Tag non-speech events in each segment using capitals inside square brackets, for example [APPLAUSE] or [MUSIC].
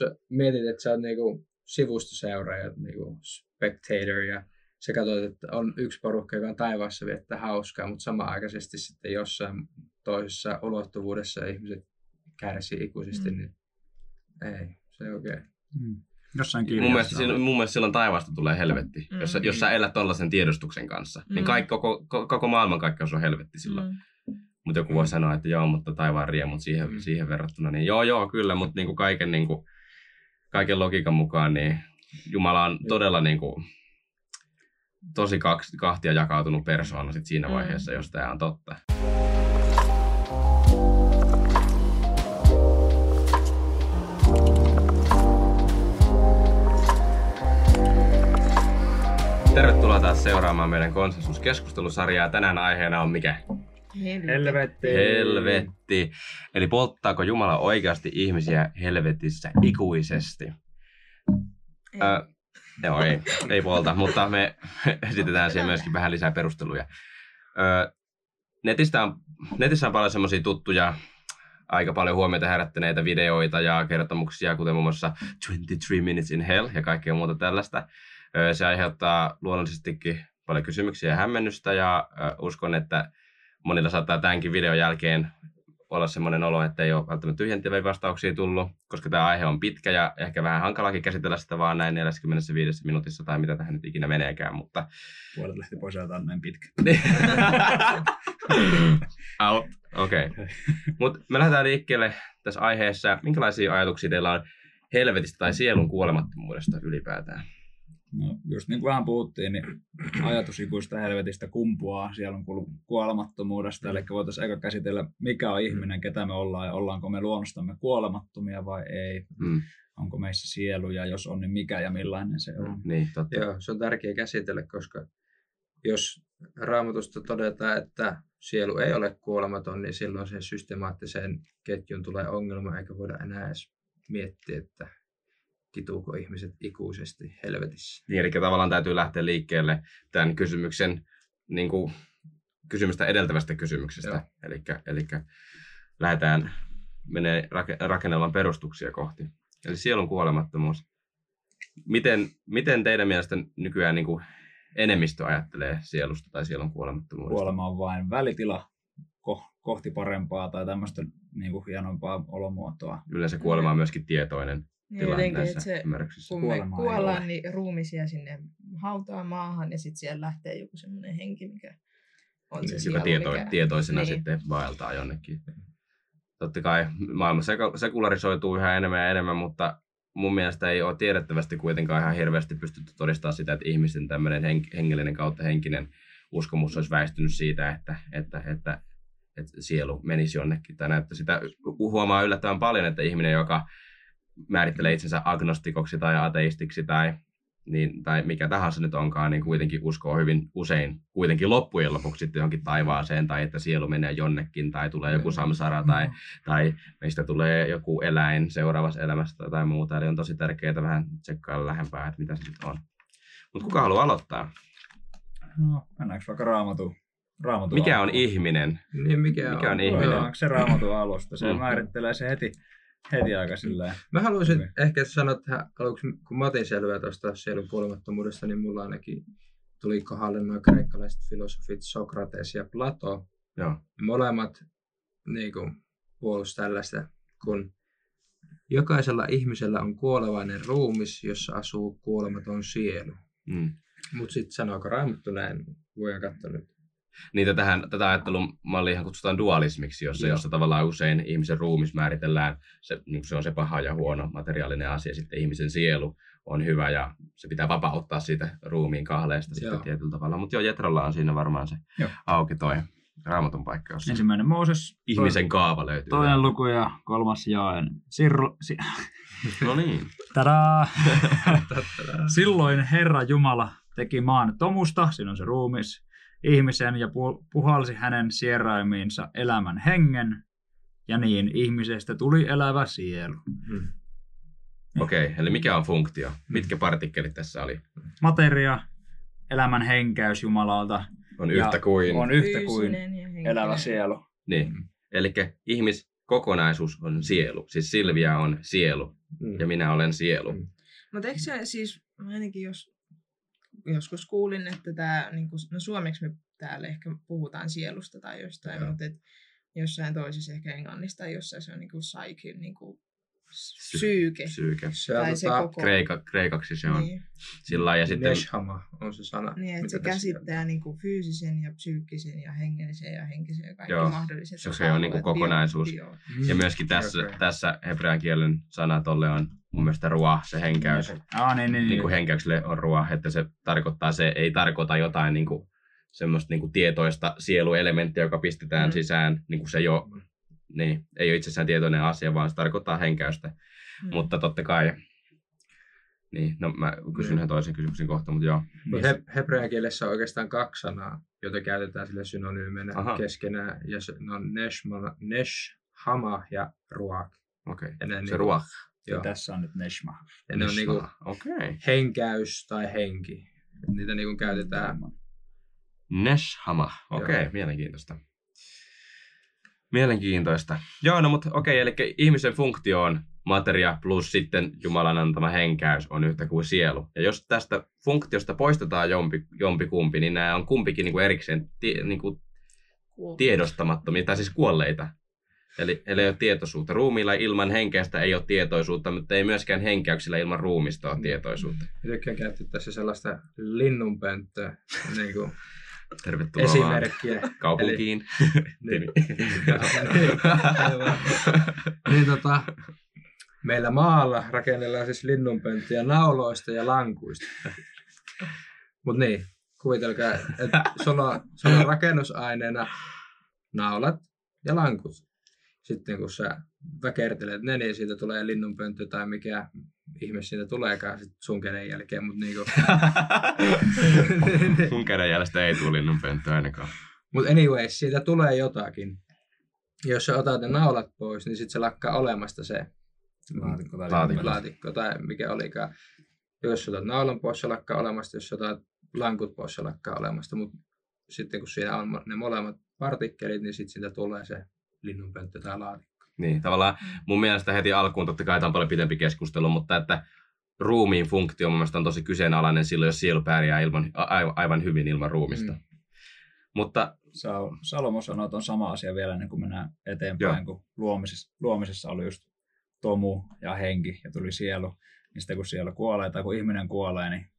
jos mietit, että sä oot niinku sivustoseuraaja, niinku spectator ja sä katsot, että on yksi porukka, joka on taivaassa viettää hauskaa, mutta samanaikaisesti sitten jossain toisessa ulottuvuudessa ihmiset kärsii ikuisesti, mm. niin ei, se ei oikein. Mm. Jossain mun mielestä, silloin, mun mielestä silloin taivaasta tulee helvetti. Mm. Jos, sä, jos sä elät tollaisen tiedostuksen kanssa, niin mm. niin kaikki, koko, koko maailmankaikkeus on helvetti silloin. Mm. Mutta joku voi mm. sanoa, että joo, mutta taivaan riemut siihen, mm. siihen verrattuna. Niin joo, joo, kyllä, mutta niinku kaiken, niinku, kaiken logiikan mukaan niin Jumala on todella niinku, tosi kaksi, kahtia jakautunut persoona sit siinä mm. vaiheessa, mm. jos tämä on totta. Tervetuloa taas seuraamaan meidän konsensuskeskustelusarjaa. Tänään aiheena on mikä? Helvetti. Helvetti. Eli polttaako Jumala oikeasti ihmisiä helvetissä ikuisesti? Ei. Ö, joo, ei, ei polta, mutta me [LAUGHS] esitetään siihen myöskin vähän lisää perusteluja. Ö, netistä on, netissä on paljon semmoisia tuttuja aika paljon huomiota herättäneitä videoita ja kertomuksia, kuten muun muassa 23 Minutes in Hell ja kaikkea muuta tällaista. Se aiheuttaa luonnollisestikin paljon kysymyksiä ja hämmennystä ja uskon, että monilla saattaa tämänkin videon jälkeen olla semmoinen olo, että ei ole välttämättä tyhjentäviä vastauksia tullut, koska tämä aihe on pitkä ja ehkä vähän hankalakin käsitellä sitä vaan näin 45 minuutissa tai mitä tähän nyt ikinä meneekään, mutta... Puolet lähti pois on näin pitkä. [LAUGHS] Out. Okei. Okay. Mutta me lähdetään liikkeelle tässä aiheessa. Minkälaisia ajatuksia teillä on helvetistä tai sielun kuolemattomuudesta ylipäätään? No, just niin kuin vähän puhuttiin, niin ajatus ikuista helvetistä kumpuaa sielun kuolemattomuudesta. Eli voitaisiin eka käsitellä, mikä on ihminen, ketä me ollaan ja ollaanko me luonnostamme kuolemattomia vai ei. Mm. Onko meissä sielu ja jos on, niin mikä ja millainen se on. Mm, niin, totta. Joo, se on tärkeä käsitellä, koska jos raamatusta todetaan, että sielu ei ole kuolematon, niin silloin sen systemaattiseen ketjun tulee ongelma, eikä voida enää edes miettiä, että kituuko ihmiset ikuisesti helvetissä. Niin, eli tavallaan täytyy lähteä liikkeelle tämän kysymyksen niin kuin, kysymystä edeltävästä kysymyksestä. Eli, eli lähdetään menee rakennelman perustuksia kohti. Eli sielun kuolemattomuus. Miten, miten teidän mielestä nykyään niin kuin enemmistö ajattelee sielusta tai sielun kuolemattomuudesta? Kuolema on vain välitila kohti parempaa tai tämmöistä niin kuin hienompaa olomuotoa. Yleensä kuolema on myöskin tietoinen niin jotenkin, että se, kun me kuollaan, niin ruumisia sinne hautaan maahan ja sitten siellä lähtee joku semmoinen henki, mikä on niin, se sielu, tieto, mikä... tietoisena niin. sitten vaeltaa jonnekin. Totta kai maailma sekularisoituu yhä enemmän ja enemmän, mutta mun mielestä ei ole tiedettävästi kuitenkaan ihan hirveästi pystytty todistamaan sitä, että ihmisten tämmöinen hengellinen kautta henkinen uskomus olisi väistynyt siitä, että, että, että, että sielu menisi jonnekin. Tai näyttää sitä huomaa yllättävän paljon, että ihminen, joka määrittelee itsensä agnostikoksi tai ateistiksi tai, niin, tai mikä tahansa nyt onkaan, niin kuitenkin uskoo hyvin usein kuitenkin loppujen lopuksi sitten johonkin taivaaseen tai että sielu menee jonnekin tai tulee joku samsara tai, mm. tai meistä tulee joku eläin seuraavassa elämässä tai muuta. Eli on tosi tärkeää vähän tsekkailla lähempää, että mitä se sitten on. Mutta kuka haluaa aloittaa? No, mennäänkö vaikka raamatu? raamatu mikä on ihminen? Niin, mikä, mikä on, on ihminen? Onko se raamatu alusta? Se mm. määrittelee se heti heti aika silleen. Mä haluaisin hyvin. ehkä sanoa että aluksi, kun mä otin selvää tuosta sielun kuolemattomuudesta, niin mulla ainakin tuli kohdalle nuo kreikkalaiset filosofit Sokrates ja Plato. Joo. Molemmat niin kuin, puolus tällaista, kun jokaisella ihmisellä on kuolevainen ruumis, jossa asuu kuolematon sielu. Mm. Mutta sitten sanooko Raamattu näin? Voidaan katsoa nyt. Niitä tähän, tätä ajattelumallia kutsutaan dualismiksi, jossa, Joo. jossa tavallaan usein ihmisen ruumis määritellään, se, niin se on se paha ja huono materiaalinen asia, sitten ihmisen sielu on hyvä ja se pitää vapauttaa siitä ruumiin kahleesta joo. sitten tietyllä tavalla. Mutta joo, Jetralla on siinä varmaan se joo. auki toi raamatun paikka, jossa Ensimmäinen Mooses. Ihmisen toi, kaava löytyy. Toinen luku ja kolmas jaen. Sirru, si- [LAUGHS] no niin. [LAUGHS] Tadaa! Silloin Herra Jumala teki maan tomusta, siinä on se ruumis, ihmisen ja puhalsi hänen sieraimiinsa elämän hengen, ja niin ihmisestä tuli elävä sielu. Hmm. Okei, okay, eli mikä on funktio? Mitkä partikkelit tässä oli? Materia, elämän henkäys Jumalalta. On yhtä kuin. On yhtä kuin elävä sielu. Niin, eli ihmis kokonaisuus on sielu. Siis Silvia on sielu. mm. ja minä olen sielu. Mm. Mutta eikö se siis, ainakin jos joskus kuulin, että tämä, niin kuin, no suomeksi me täällä ehkä puhutaan sielusta tai jostain, ja. mutta et jossain toisessa ehkä englannista tai jossain se on niin kuin psyche, niin kuin psyyke. Psyyke. Se tai se tota koko... Kreika, kreikaksi se on. Niin. Sillä ja sitten... Neshama on se sana. Niin, että se käsittää niin kuin fyysisen ja psyykkisen ja hengellisen ja henkisen ja kaikki Joo. mahdolliset. Se, se on niin kuin kokonaisuus. Bio, bio. Ja myöskin tässä, okay. tässä hebrean kielen sana tolle on mun mielestä ruoa, se henkäys. Ah, niin, niin, niin kuin henkäykselle on ruoa, että se tarkoittaa, se ei tarkoita jotain niin kuin, semmoista niin kuin tietoista sieluelementtiä, joka pistetään mm. sisään, niin kuin se jo niin, ei ole itsessään tietoinen asia, vaan se tarkoittaa henkäystä. Mm. Mutta totta kai, niin, no mä kysyn mm. toisen kysymyksen kohta, mutta joo. No, he, hebrean kielessä on oikeastaan kaksi sanaa, joita käytetään sille synonyymenä Aha. keskenään, ja se, ne on neshma, nesh, hama ja ruak. Okei, okay. se niinku, ruak. Joo. tässä on nyt neshma. Ja ne on niinku okay. henkäys tai henki. Niitä niinku käytetään. Neshama, okei, okay, mielenkiintoista. Mielenkiintoista. Joo, no mutta okei, okay, eli ihmisen funktio on materia plus sitten Jumalan antama henkäys on yhtä kuin sielu. Ja jos tästä funktiosta poistetaan jompi, jompi kumpi, niin nämä on kumpikin niin kuin erikseen tie, niin kuin tiedostamattomia, tai siis kuolleita. Eli, eli ei ole tietoisuutta. Ruumiilla ilman henkeästä ei ole tietoisuutta, mutta ei myöskään henkäyksillä ilman ruumista ole tietoisuutta. Tykkään käyttää tässä sellaista linnunpönttöä, [LAUGHS] niin kuin Tervetuloa esimerkkiä. kaupunkiin. [LAUGHS] Eli, niin, niin tota, meillä maalla rakennellaan siis linnunpönttiä nauloista ja lankuista. Mutta niin, kuvitelkaa, että sulla, sulla on rakennusaineena naulat ja lankut. Sitten kun sä väkertelet ne, niin siitä tulee linnunpönttö tai mikä ihme siitä tuleekaan sit sun käden jälkeen, mutta niinku... [LAUGHS] mun käden jäljestä ei tule linnunpönttö ainakaan. Mutta anyway, siitä tulee jotakin. Jos sä otat ne naulat pois, niin sitten se lakkaa olemasta se laatikko tai, laatikko. laatikko tai mikä olikaan. Jos otat naulan pois, se lakkaa olemasta. Jos otat lankut pois, se lakkaa olemasta. Mutta sitten kun siinä on ne molemmat partikkelit, niin sitten siitä tulee se linnunpönttö tai laatikko. Niin, tavallaan mun mielestä heti alkuun totta kai tämä on paljon pitempi keskustelu, mutta että ruumiin funktio mun mielestä on tosi kyseenalainen silloin, jos sielu pärjää ilman, aivan hyvin ilman ruumista. Mm. Mutta Salomo että on sama asia vielä ennen kuin mennään eteenpäin, Joo. kun luomisessa, luomisessa oli just tomu ja henki ja tuli sielu. Niin sitten kun siellä kuolee tai kun ihminen kuolee, niin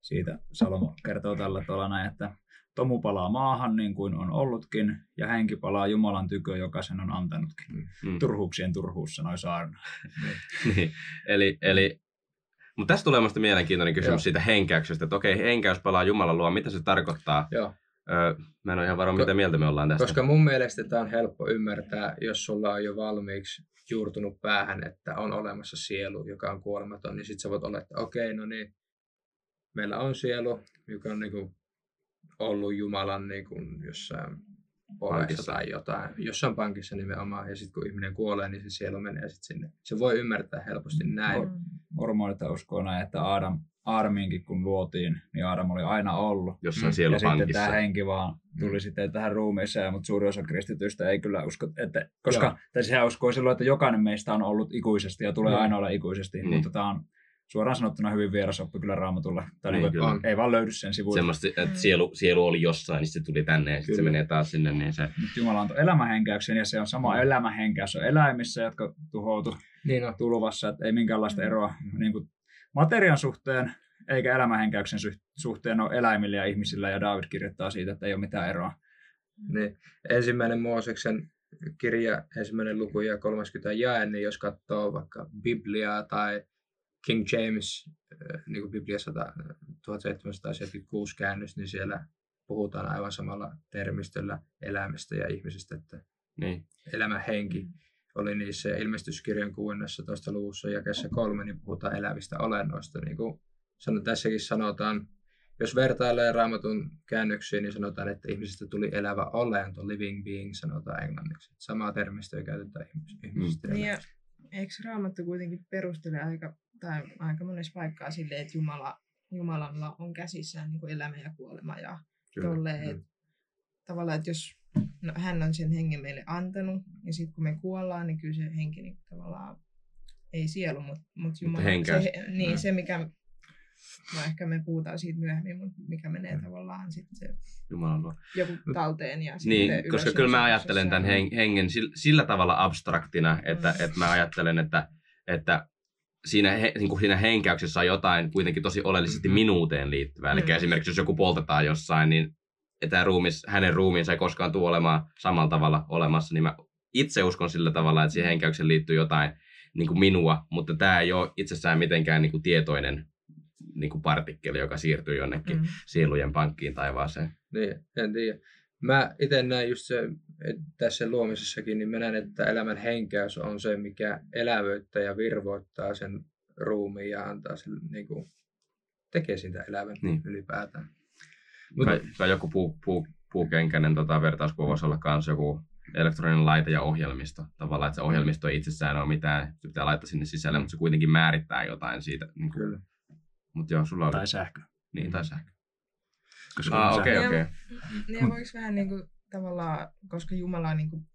siitä Salomo kertoo tällä tavalla näin, että Tomu palaa maahan niin kuin on ollutkin, ja henki palaa Jumalan tykö, joka sen on antanutkin. Mm. Turhuuksien turhuus, sanoi Saarna. [LAUGHS] niin. Eli, eli mutta tässä tulee minusta mielenkiintoinen kysymys Joo. siitä henkäyksestä, että okei, henkäys palaa Jumalan luo, mitä se tarkoittaa? Joo. Öö, mä en ole ihan varma, mitä mieltä me ollaan tästä. Koska mun mielestä tämä on helppo ymmärtää, jos sulla on jo valmiiksi juurtunut päähän, että on olemassa sielu, joka on kuolematon, niin sitten sä voit olla, että okei, no niin, meillä on sielu, joka on niin kuin ollut Jumalan niin kuin jossain pankissa tai jotain, jossain pankissa nimenomaan, ja sitten kun ihminen kuolee, niin se sielu menee sitten sinne. Se voi ymmärtää helposti näin. Mormonit uskoo näin, että Adam, Aadaminkin kun luotiin, niin Adam oli aina ollut. Jossain mm. Ja sitten tämä henki vaan tuli mm. sitten tähän ruumiiseen, mutta suuri osa kristityistä ei kyllä usko, että, koska tai sehän uskoo silloin, että jokainen meistä on ollut ikuisesti ja tulee mm. aina olla ikuisesti, mm. mutta tämä on suoraan sanottuna hyvin vieras oppi kyllä raamatulla. Tai niin, niin ei vaan löydy sen sivuilta. Semmoista, että sielu, sielu oli jossain, niin se tuli tänne ja sitten se menee taas sinne. Niin se... Nyt Jumala antoi elämähenkäyksen ja se on sama mm. elämähenkäys. on eläimissä, jotka tuhoutu niin on. tulvassa, että ei minkäänlaista mm. eroa niin kuin materian suhteen eikä elämähenkäyksen suhteen ole eläimillä ja ihmisillä. Ja David kirjoittaa siitä, että ei ole mitään eroa. Niin. Ensimmäinen Mooseksen kirja, ensimmäinen luku ja 30 jae, niin jos katsoo vaikka Bibliaa tai King James, äh, niin kuin Bibliassa 1776 käännös, niin siellä puhutaan aivan samalla termistöllä elämästä ja ihmisestä, että niin. elämän henki oli niissä ilmestyskirjan 16. luvussa jakessa kolme, niin puhutaan elävistä olennoista. Niin kuin sanon, tässäkin sanotaan, jos vertailee raamatun käännöksiin, niin sanotaan, että ihmisestä tuli elävä olento, living being sanotaan englanniksi. Samaa termistöä käytetään ihmisistä. Mm. Niin ja eikö raamattu kuitenkin perustele aika tai aika monessa paikkaa silleen, että Jumala, Jumalalla on käsissään niin kuin elämä ja kuolema ja tolleen, että tavallaan, että jos no, hän on sen hengen meille antanut, ja sitten kun me kuollaan, niin kyllä se henki niin tavallaan ei sielu, mutta mut Jumala. henkäys. Se, niin, Mm. se mikä, no ehkä me puhutaan siitä myöhemmin, mutta mikä menee tavallaan sitten se Jumalan luo. joku talteen ja sitten Niin, ylös koska kyllä mä ajattelen tämän hengen sillä, sillä tavalla abstraktina, että, Mm. että mä ajattelen, että, että siinä, he, niin kuin siinä henkäyksessä on jotain kuitenkin tosi oleellisesti Mhm. minuuteen liittyvää. Eli Mm. esimerkiksi jos joku poltetaan jossain, niin tämä ruumis, hänen ruumiinsa ei koskaan tule olemaan samalla tavalla olemassa, niin mä itse uskon sillä tavalla, että siihen henkäykseen liittyy jotain niin kuin minua, mutta tämä ei ole itsessään mitenkään niin kuin tietoinen niin kuin partikkeli, joka siirtyy jonnekin Mm. sielujen pankkiin taivaaseen. Niin, en tiedä. Mä itse näen just se, että tässä luomisessakin, niin mä näen, että elämän henkäys on se, mikä elävöittää ja virvoittaa sen ruumiin ja antaa sen, niin kuin, tekee siitä elävän Niin. ylipäätään. Mut... Mutta Kai, kai joku puu, puu, puukenkäinen tota, vertauskuva voisi olla myös joku elektroninen laite ja ohjelmisto. Tavallaan, että se ohjelmisto ei itsessään ole mitään, se pitää laittaa sinne sisälle, mutta se kuitenkin määrittää jotain siitä. Niin kuin, kyllä. mutta joo, sulla on... Tai sähkö. Niin, tai sähkö. Koska Ah, okei, Joo. okei. Niin voiko vähän niin kuin, tavallaan, koska Jumala niin kuin,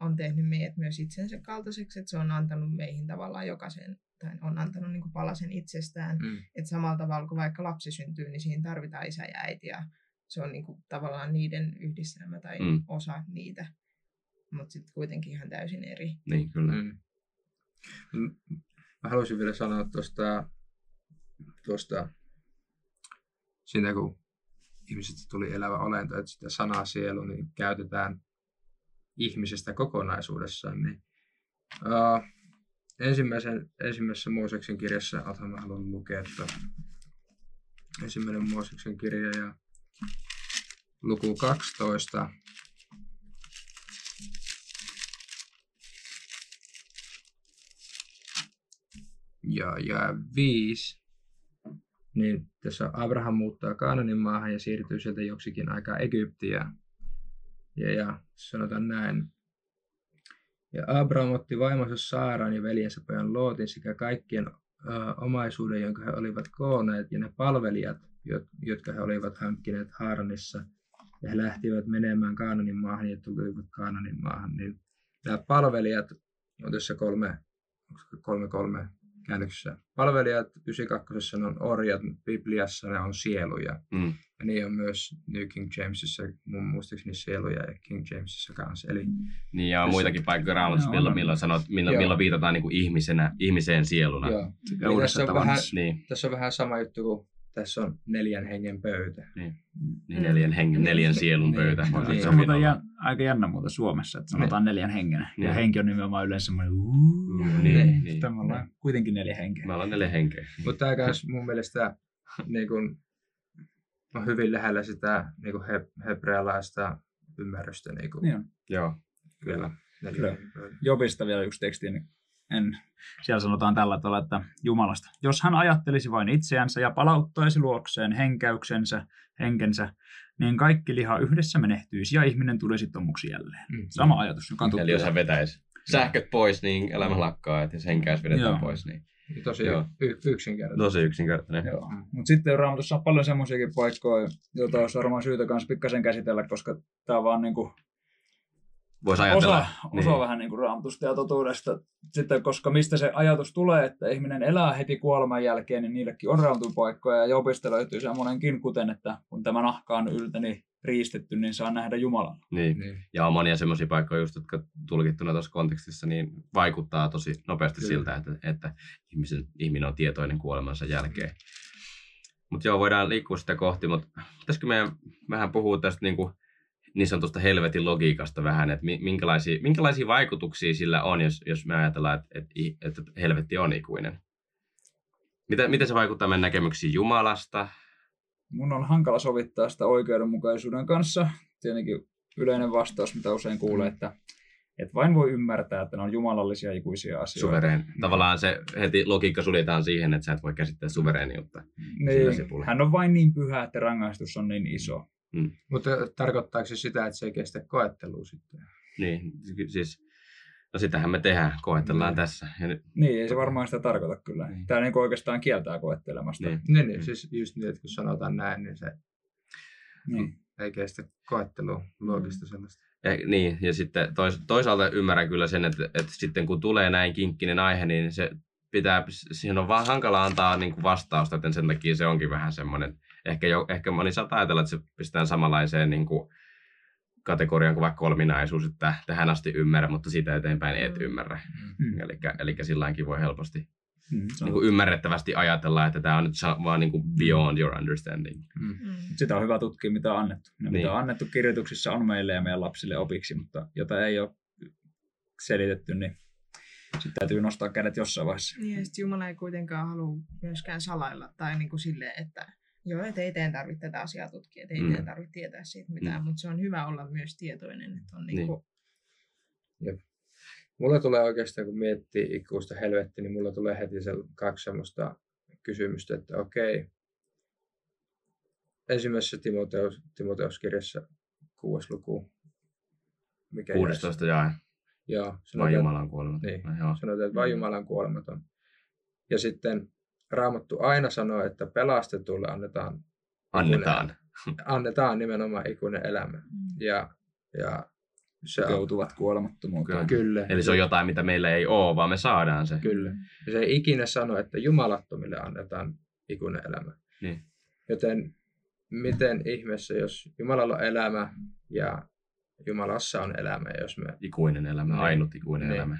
on tehnyt meidät myös itsensä kaltaiseksi, että se on antanut meihin tavallaan jokaisen, tai on antanut niin kuin palasen itsestään. Mm. Että samalla tavalla kuin vaikka lapsi syntyy, niin siinä tarvitaan isä ja äiti ja se on niin kuin, tavallaan niiden yhdistelmä tai Mm. osa niitä. Mutta sitten kuitenkin ihan täysin eri. Niin, kyllä. Mm. Mm. Mä haluaisin vielä sanoa tuosta, tuosta siitä, kun ihmisestä tuli elävä olento, että sitä sanaa sielu niin käytetään ihmisestä kokonaisuudessaan. Niin, uh, ensimmäisen, ensimmäisessä Mooseksen kirjassa, ota mä haluan lukea, että ensimmäinen Mooseksen kirja ja luku 12. ja, ja viisi, niin tässä Abraham muuttaa Kaananin maahan ja siirtyy sieltä joksikin aikaa Egyptiä. Ja, ja sanotaan näin. Ja Abraham otti vaimonsa Saaran ja veljensä pojan Lootin sekä kaikkien ö, omaisuuden, jonka he olivat kooneet, ja ne palvelijat, jo- jotka he olivat hankkineet Haaranissa. Ja he lähtivät menemään Kaananin maahan ja tulivat Kaananin maahan. Niin nämä palvelijat on tässä kolme, kolme, kolme käännöksessä. Palvelijat 92 on orjat, Bibliassa ne on sieluja. Mm. Ja niin on myös New King Jamesissa, mun muistaakseni sieluja ja King Jamesissa kanssa. Eli Niin, ja on muitakin paikkoja raamatussa, milloin, milloin, sanot, milloin, Joo. milloin viitataan niin kuin ihmisenä, ihmiseen sieluna. joo, Eli uudessa tässä on vähän-. Niin, tässä on vähän sama juttu kuin tässä on neljän hengen pöytä. niin Mm. neljän, hengen, neljän sielun Niin. pöytä. Niin. voisi Se on muuten jän, aika jännä muuta Suomessa, että sanotaan neljän hengen. Ja Niin. henki on nimenomaan yleensä semmoinen, Mm, niin, niin, niin. Tämä ollaan kuitenkin neljä henkeä. Me ollaan neljä henkeä. Mutta tämä myös mun mielestä niin kun, on hyvin lähellä sitä niin kun he, hebrealaista ymmärrystä. Niin kun, Niin on. Joo, kyllä. Kyllä. Jobista vielä yksi teksti, niin en, siellä sanotaan tällä tavalla, että Jumalasta. Jos hän ajattelisi vain itseänsä ja palauttaisi luokseen henkäyksensä, henkensä, niin kaikki liha yhdessä menehtyisi ja ihminen tulisi tomuksi jälleen. Mm. Sama ajatus, joka on. Eli jos hän vetäisi sähköt pois, niin elämä lakkaa, että jos henkäys vedetään Joo. pois, niin Tosi Joo. y- yksinkertainen. tosi yksinkertainen. Joo. Mutta sitten Raamatussa on paljon semmoisiakin paikkoja, joita olisi varmaan syytä myös pikkasen käsitellä, koska tämä on vaan niinku Voisi ajatella. osa, osa vähän niin kuin raamatusta ja totuudesta. Sitten, koska mistä se ajatus tulee, että ihminen elää heti kuoleman jälkeen, niin niillekin on raamattupaikkoja. Ja Jobista löytyy semmoinenkin, kuten, että kun tämä nahka on yltäni riistetty, niin saa nähdä Jumalan. Niin. Niin. Ja on monia semmoisia paikkoja, just, jotka tulkittuna tuossa kontekstissa, niin vaikuttaa tosi nopeasti Kyllä. siltä, että, että ihmisen, ihminen on tietoinen kuolemansa jälkeen. Mutta joo, voidaan liikkua sitä kohti, mutta pitäisikö meidän vähän puhua tästä niin, kuin, niin sanotusta helvetin logiikasta vähän, että mi- minkälaisia, minkälaisia vaikutuksia sillä on, jos, jos me ajatellaan, että, että, että helvetti on ikuinen. Mitä, miten se vaikuttaa meidän näkemyksiin Jumalasta? Mun on hankala sovittaa sitä oikeudenmukaisuuden kanssa. Tietenkin yleinen vastaus, mitä usein kuulee, että et vain voi ymmärtää, että ne on jumalallisia ikuisia asioita. Suvereen. Tavallaan se heti logiikka suljetaan siihen, että sä et voi käsittää suvereeniutta. Niin, hän on vain niin pyhä, että rangaistus on niin iso. Mutta tarkoittaako se sitä, että se ei kestä koettelua sitten? Niin, siis, no sitähän me tehdään, koetellaan Niin. tässä. Ja nyt, Niin, ei se varmaan sitä tarkoita kyllä. Niin. Tämä niin oikeastaan kieltää koettelemasta. niin. Niin, niin Mm. siis just niin, että kun sanotaan näin, niin se Niin. ei kestä koettelua, loogista sellaista. Ja, niin, ja sitten tois, toisaalta ymmärrän kyllä sen, että, että sitten kun tulee näin kinkkinen aihe, niin se pitää, siihen on vaan hankala antaa niin kuin vastausta, joten sen takia se onkin vähän semmoinen, ehkä, jo, ehkä moni saattaa ajatella, että se pistetään samanlaiseen niin kuin, kategoriaan kuin vaikka kolminaisuus, että tähän asti ymmärrä, mutta siitä eteenpäin et Mm. ymmärrä. Mm. Eli, eli silläkin voi helposti Mm, niin kuin ymmärrettävästi ajatella, että tämä on nyt vaan niin kuin beyond your understanding. Mm. Mm. Sitä on hyvä tutkia, mitä on annettu. Ne, Niin. mitä on annettu kirjoituksissa, on meille ja meidän lapsille opiksi, mutta jota ei ole selitetty, niin sitten täytyy nostaa kädet jossain vaiheessa. Niin, ja sit Jumala ei kuitenkaan halua myöskään salailla tai niin kuin silleen, että joo, et ei teidän tarvitse tätä asiaa tutkia, että ei Mm. teidän tarvitse tietää siitä mitään, Mm. mutta se on hyvä olla myös tietoinen, että on Niin. niin kuin, Mulla tulee oikeastaan, kun miettii ikuista helvetti, niin mulla tulee heti se kaksi semmoista kysymystä, että okei, ensimmäisessä Timoteus, Timoteuskirjassa kuudes luku, mikä 16 jae, jäi? Joo, vai sanotaan, Jumalan kuolemat. Niin. No, joo. sanotaan, että vain Jumala on kuolematon. Ja sitten Raamattu aina sanoo, että pelastetulle annetaan, Annetaan. annetaan nimenomaan ikuinen elämä. mm. Ja, ja se Joutuvat kuolemattomuuteen. kyllä, Eli se on jotain, mitä meillä ei ole, vaan me saadaan se. Kyllä. Ja se ei ikinä sano, että jumalattomille annetaan ikuinen elämä. Niin. Joten miten ihmeessä, jos Jumalalla on elämä ja Jumalassa on elämä, jos me, Ikuinen elämä, Niin. ainut ikuinen Niin. elämä.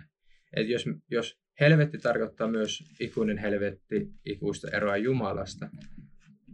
et jos, jos helvetti tarkoittaa myös ikuinen helvetti, ikuista eroa Jumalasta,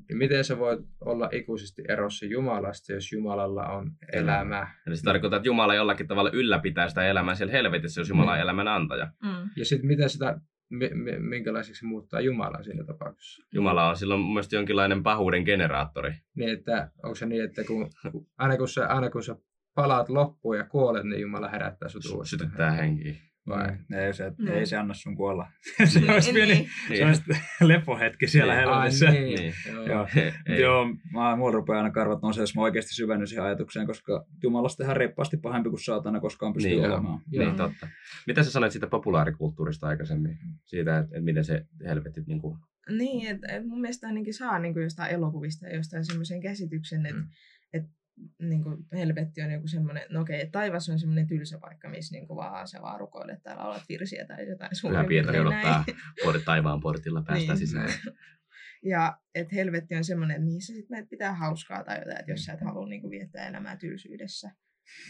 niin miten se voi olla ikuisesti erossa Jumalasta, jos Jumalalla on elämä? Eli se tarkoittaa, että Jumala jollakin tavalla ylläpitää sitä elämää siellä helvetissä, jos Jumala on Niin. elämän antaja. Mm. Ja sitten miten sitä, mi, mi, minkälaiseksi se muuttaa Jumalaa siinä tapauksessa? Jumala on silloin mun jonkinlainen pahuuden generaattori. Niin, että onko se niin, että kun, aina, kun sä, aina kun sä palaat loppuun ja kuolet, niin Jumala herättää sut uudestaan. Sytyttää henkiä. Vai? Mm. Ei, se, Mm. ei se anna sun kuolla. [LAUGHS] se olisi pieni Niin. se olisi [LAUGHS] lepohetki siellä Niin. helvetissä. Ai, niin. Niin. Joo. Joo. Ei. Joo, mä, mulla rupeaa aina karvat nousee, jos mä oikeasti syvennyn siihen ajatukseen, koska Jumalasta tehdään reippaasti pahempi kuin saatana koskaan pystyy Niin, olemaan. Joo. Niin, totta. Mitä sä sanoit siitä populaarikulttuurista aikaisemmin? Siitä, että, että miten se helvetit niin kuin... Niin, että et mun mielestä ainakin saa niin kuin jostain elokuvista ja jostain semmoisen käsityksen, että Mm. et, niin kuin helvetti on joku semmoinen, no okei, taivas on semmoinen tylsä paikka, missä niin kuin vaan sä vaan rukoilet tai laulat virsiä tai jotain Pyhä suurin Pietari odottaa port, taivaan portilla päästä Niin. sisään. [LAUGHS] Ja että helvetti on semmoinen, että missä sit meidät pitää hauskaa tai jotain, että jos sä et halua niinku viettää elämää tylsyydessä.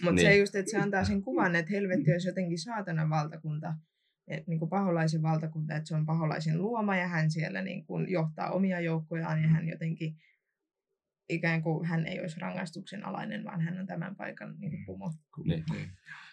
Mutta Niin. se just, että se antaa sen kuvan, että helvetti olisi jotenkin saatanan valtakunta, että niinku paholaisen valtakunta, että se on paholaisen luoma ja hän siellä niinku johtaa omia joukkojaan ja hän jotenkin ikään kuin hän ei olisi rangaistuksen alainen, vaan hän on tämän paikan niinku pumo. Niin.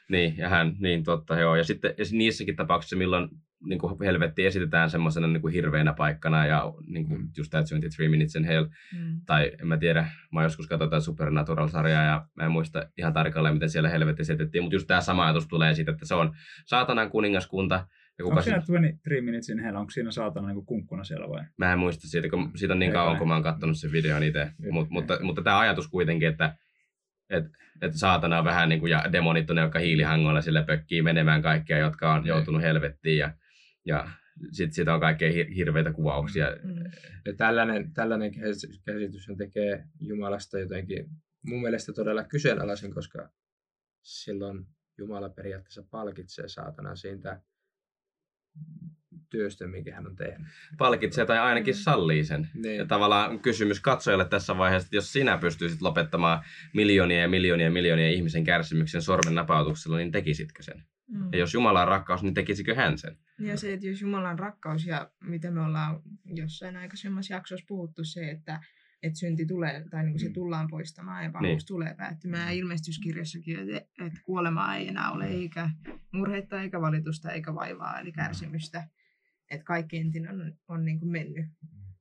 Niin, ja hän, niin totta, joo. Ja sitten ja niissäkin tapauksissa, milloin niin kuin helvetti esitetään semmoisena niin kuin hirveänä paikkana, ja niin kuin just tämä 23 Minutes in Hell, Mm. tai en mä tiedä, mä joskus katsoin tätä Supernatural-sarjaa, ja mä en muista ihan tarkalleen, miten siellä helvetti esitettiin, mutta just tämä sama ajatus tulee siitä, että se on saatanan kuningaskunta, ja Onko siinä 23 Minutes in Hell, onko siinä saatana niin kunkkuna siellä vai? mä en muista siitä, kun siitä on niin kauan, kun mä oon katsonut sen videon itse. Mut, mutta, mutta tämä ajatus kuitenkin, että että että saatana on vähän niin kuin, ja demonit on ne, jotka hiilihangoilla sille pökkii menemään kaikkia, jotka on joutunut helvettiin ja, ja sitten siitä on kaikkea hir- hirveitä kuvauksia. Mm. Ja tällainen, tällainen käs- käsitys tekee Jumalasta jotenkin mun mielestä todella kyseenalaisen, koska silloin Jumala periaatteessa palkitsee saatana siitä työstä, minkä hän on tehnyt. Palkitsee tai ainakin sallii sen. Ja Niin, tavallaan kysymys katsojalle tässä vaiheessa, että jos sinä pystyisit lopettamaan miljoonia ja miljoonia ja miljoonia ihmisen kärsimyksen sormen napautuksella, niin tekisitkö sen? Mm. Ja jos Jumala on rakkaus, niin tekisikö hän sen? Ja se, että jos Jumalan rakkaus ja mitä me ollaan jossain aikaisemmassa jaksossa puhuttu, se, että, että synti tulee, tai niin kuin se Mm. tullaan poistamaan ja pahuus Niin. tulee päättymään. Ja ilmestyskirjassakin, että, että kuolemaa ei enää ole, eikä murheita, eikä valitusta, eikä vaivaa, eli kärsimystä. Että kaikki entinen on, on niin kuin mennyt.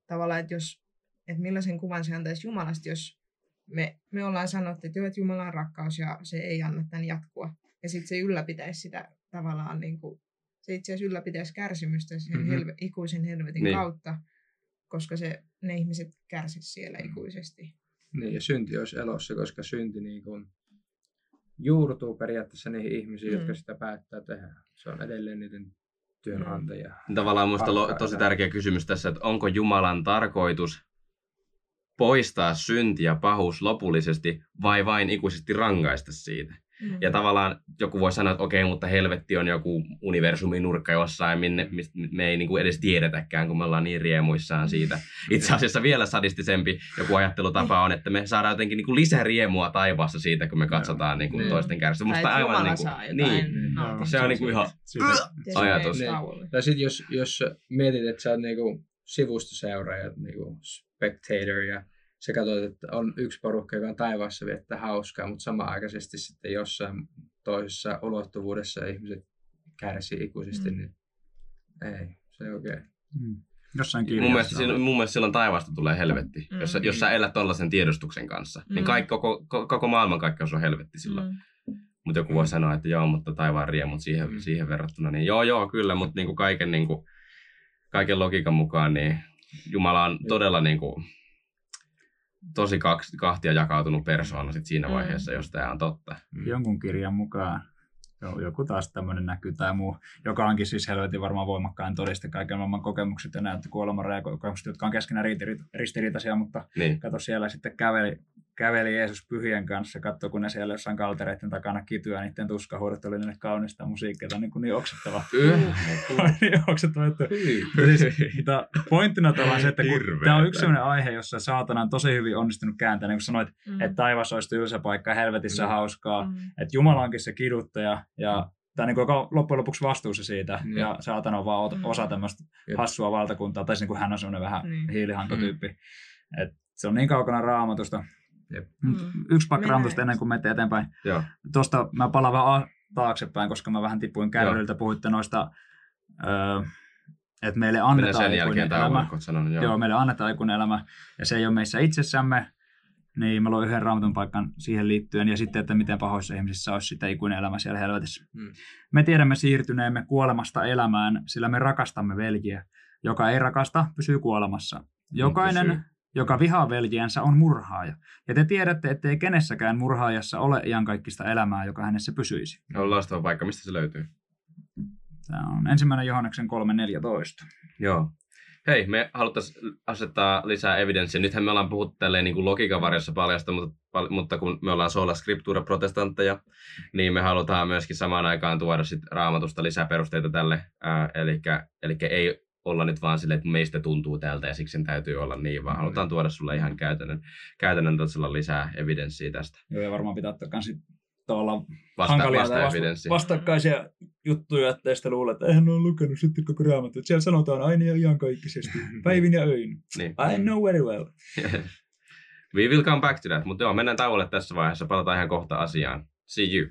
Tavallaan, että, jos, että millaisen kuvan se antaisi Jumalasta, jos me, me ollaan sanottu, että joo, että Jumala on rakkaus ja se ei anna tämän jatkua. Ja sitten se ylläpitäisi sitä tavallaan niin kuin se itse asiassa ylläpitäisi kärsimystä sen Mhm. helve, ikuisen helvetin Niin. kautta, koska se, ne ihmiset kärsisivät siellä ikuisesti. niin, ja synti olisi elossa, koska synti niin kuin juurtuu periaatteessa niihin ihmisiin, Mm. jotka sitä päättää tehdä. Se on edelleen niiden työnantaja. Tavallaan minusta lo- tosi tärkeä kysymys tässä, että onko Jumalan tarkoitus poistaa synti ja pahuus lopullisesti vai vain ikuisesti rangaista siitä? Mm. Ja tavallaan joku voi sanoa, että okei, mutta helvetti on joku universumin nurkka jossain, minne mistä me ei niinku edes tiedetäkään, kun me ollaan niin riemuissaan siitä. [LAUGHS] Itse asiassa vielä sadistisempi joku ajattelutapa on, että me saadaan jotenkin niinku lisää riemua taivaassa siitä, kun me katsotaan niinku Niin. toisten kärsiä. Tai Musta että aivan Jumala niinku, saa jotain niin, nauttia se on niinku ihan se ajatus. menee Niin. Tai sitten jos, jos mietit, että sä oot niinku sivustoseuraaja, niinku spectator ja sä katsot, että on yksi porukka, joka on taivaassa viettää hauskaa, mutta samanaikaisesti sitten jossain toisessa ulottuvuudessa ihmiset kärsii ikuisesti, Mm. niin ei, se ei oikein. Mm. Jossain Mun mielestä, mun mielestä silloin taivaasta tulee helvetti. Mm. Jos, jos sä elät tollaisen tiedostuksen kanssa, mm. niin Mm. kaikki, koko, ko- koko maailmankaikkeus on helvetti silloin. Mm. Mm. Mutta joku voi sanoa, että joo, mutta taivaan riemut siihen, Mm. siihen verrattuna. Niin joo, joo, kyllä, mutta niinku kaiken, niinku, kaiken logiikan mukaan niin Jumala on todella niinku, tosi kaksi, kahtia jakautunut persoona sit siinä Mm. vaiheessa, jos tämä on totta. jonkun kirjan mukaan jo- joku taas tämmöinen näkyy tai muu, joka onkin siis helvetin varmaan voimakkain todiste kaiken maailman kokemukset ja näyttö kuoleman kokemukset, jotka on keskenään ristiriitaisia, mutta Niin. kato siellä sitten käveli, käveli Jeesus pyhien kanssa, katso kun ne siellä jossain kaltereiden takana kityä, niiden tuskahuudot oli niille kaunista musiikkia, tämä on niin, kuin niin oksettava. [LAUGHS] Niin oksettava juttu. Siis, mutta pointtina tuolla on se, että kun tämä on yksi sellainen aihe, jossa saatana on tosi hyvin onnistunut kääntämään, niin kuin sanoit, Mm. että taivas olisi tylsä paikka helvetissä Mm. hauskaa, Mm. että Jumala onkin se kiduttaja ja tai niin kuin joka on loppujen lopuksi vastuussa siitä, Mm. ja saatana on vaan Mm. osa tämmöistä Jep. hassua valtakuntaa, tai siis niin kuin hän on semmoinen vähän Niin. hiilihankotyyppi. Et se on niin kaukana raamatusta. Jep. Mm. Yksi raamatusta ennen kuin menette eteenpäin. Joo. Tuosta mä palaan vähän taaksepäin, koska mä vähän tipuin kärryiltä. Puhuitte noista, öö, että meille annetaan sen jälkeen ikuinen tämä elämä. sanonut. Joo. Joo, meille annetaan ikuinen elämä, ja se ei ole meissä itsessämme. Niin mä luin yhden raamatun paikan siihen liittyen, ja sitten, että miten pahoissa ihmisissä olisi sitä ikuinen elämä siellä helvetissä. Mm. Me tiedämme siirtyneemme kuolemasta elämään, sillä me rakastamme veljiä. Joka ei rakasta, pysyy kuolemassa. Jokainen, pysyy. Joka vihaa veljiänsä, on murhaaja. Ja te tiedätte, ettei kenessäkään murhaajassa ole iankaikkista elämää, joka hänessä pysyisi. On loistava paikka. Mistä se löytyy? Tämä on ensimmäinen Johanneksen 3.14. Joo. Hei, me haluttaisiin asettaa lisää evidenssiä. Nythän me ollaan puhuttu tälleen niin kuin logiikan varjossa paljasta, mutta, mutta kun me ollaan sola scriptura protestantteja, niin me halutaan myöskin samaan aikaan tuoda sit raamatusta lisää perusteita tälle. Eli ei olla nyt vaan silleen, että meistä tuntuu tältä ja siksi sen täytyy olla niin, vaan halutaan tuoda sulle ihan käytännön, käytännön tasolla lisää evidenssiä tästä. Joo, ja varmaan pitää ottaa kans olla Vasta, hankalia vasta tai vasta, vastakkaisia juttuja, että sitten luulee, että eihän ole lukenut sitten koko raamattu. Siellä sanotaan aina ja iankaikkisesti, [LAUGHS] päivin ja öin. Niin. I know very well. [LAUGHS] We will come back to that, mutta joo, mennään tauolle tässä vaiheessa, palataan ihan kohta asiaan. See you.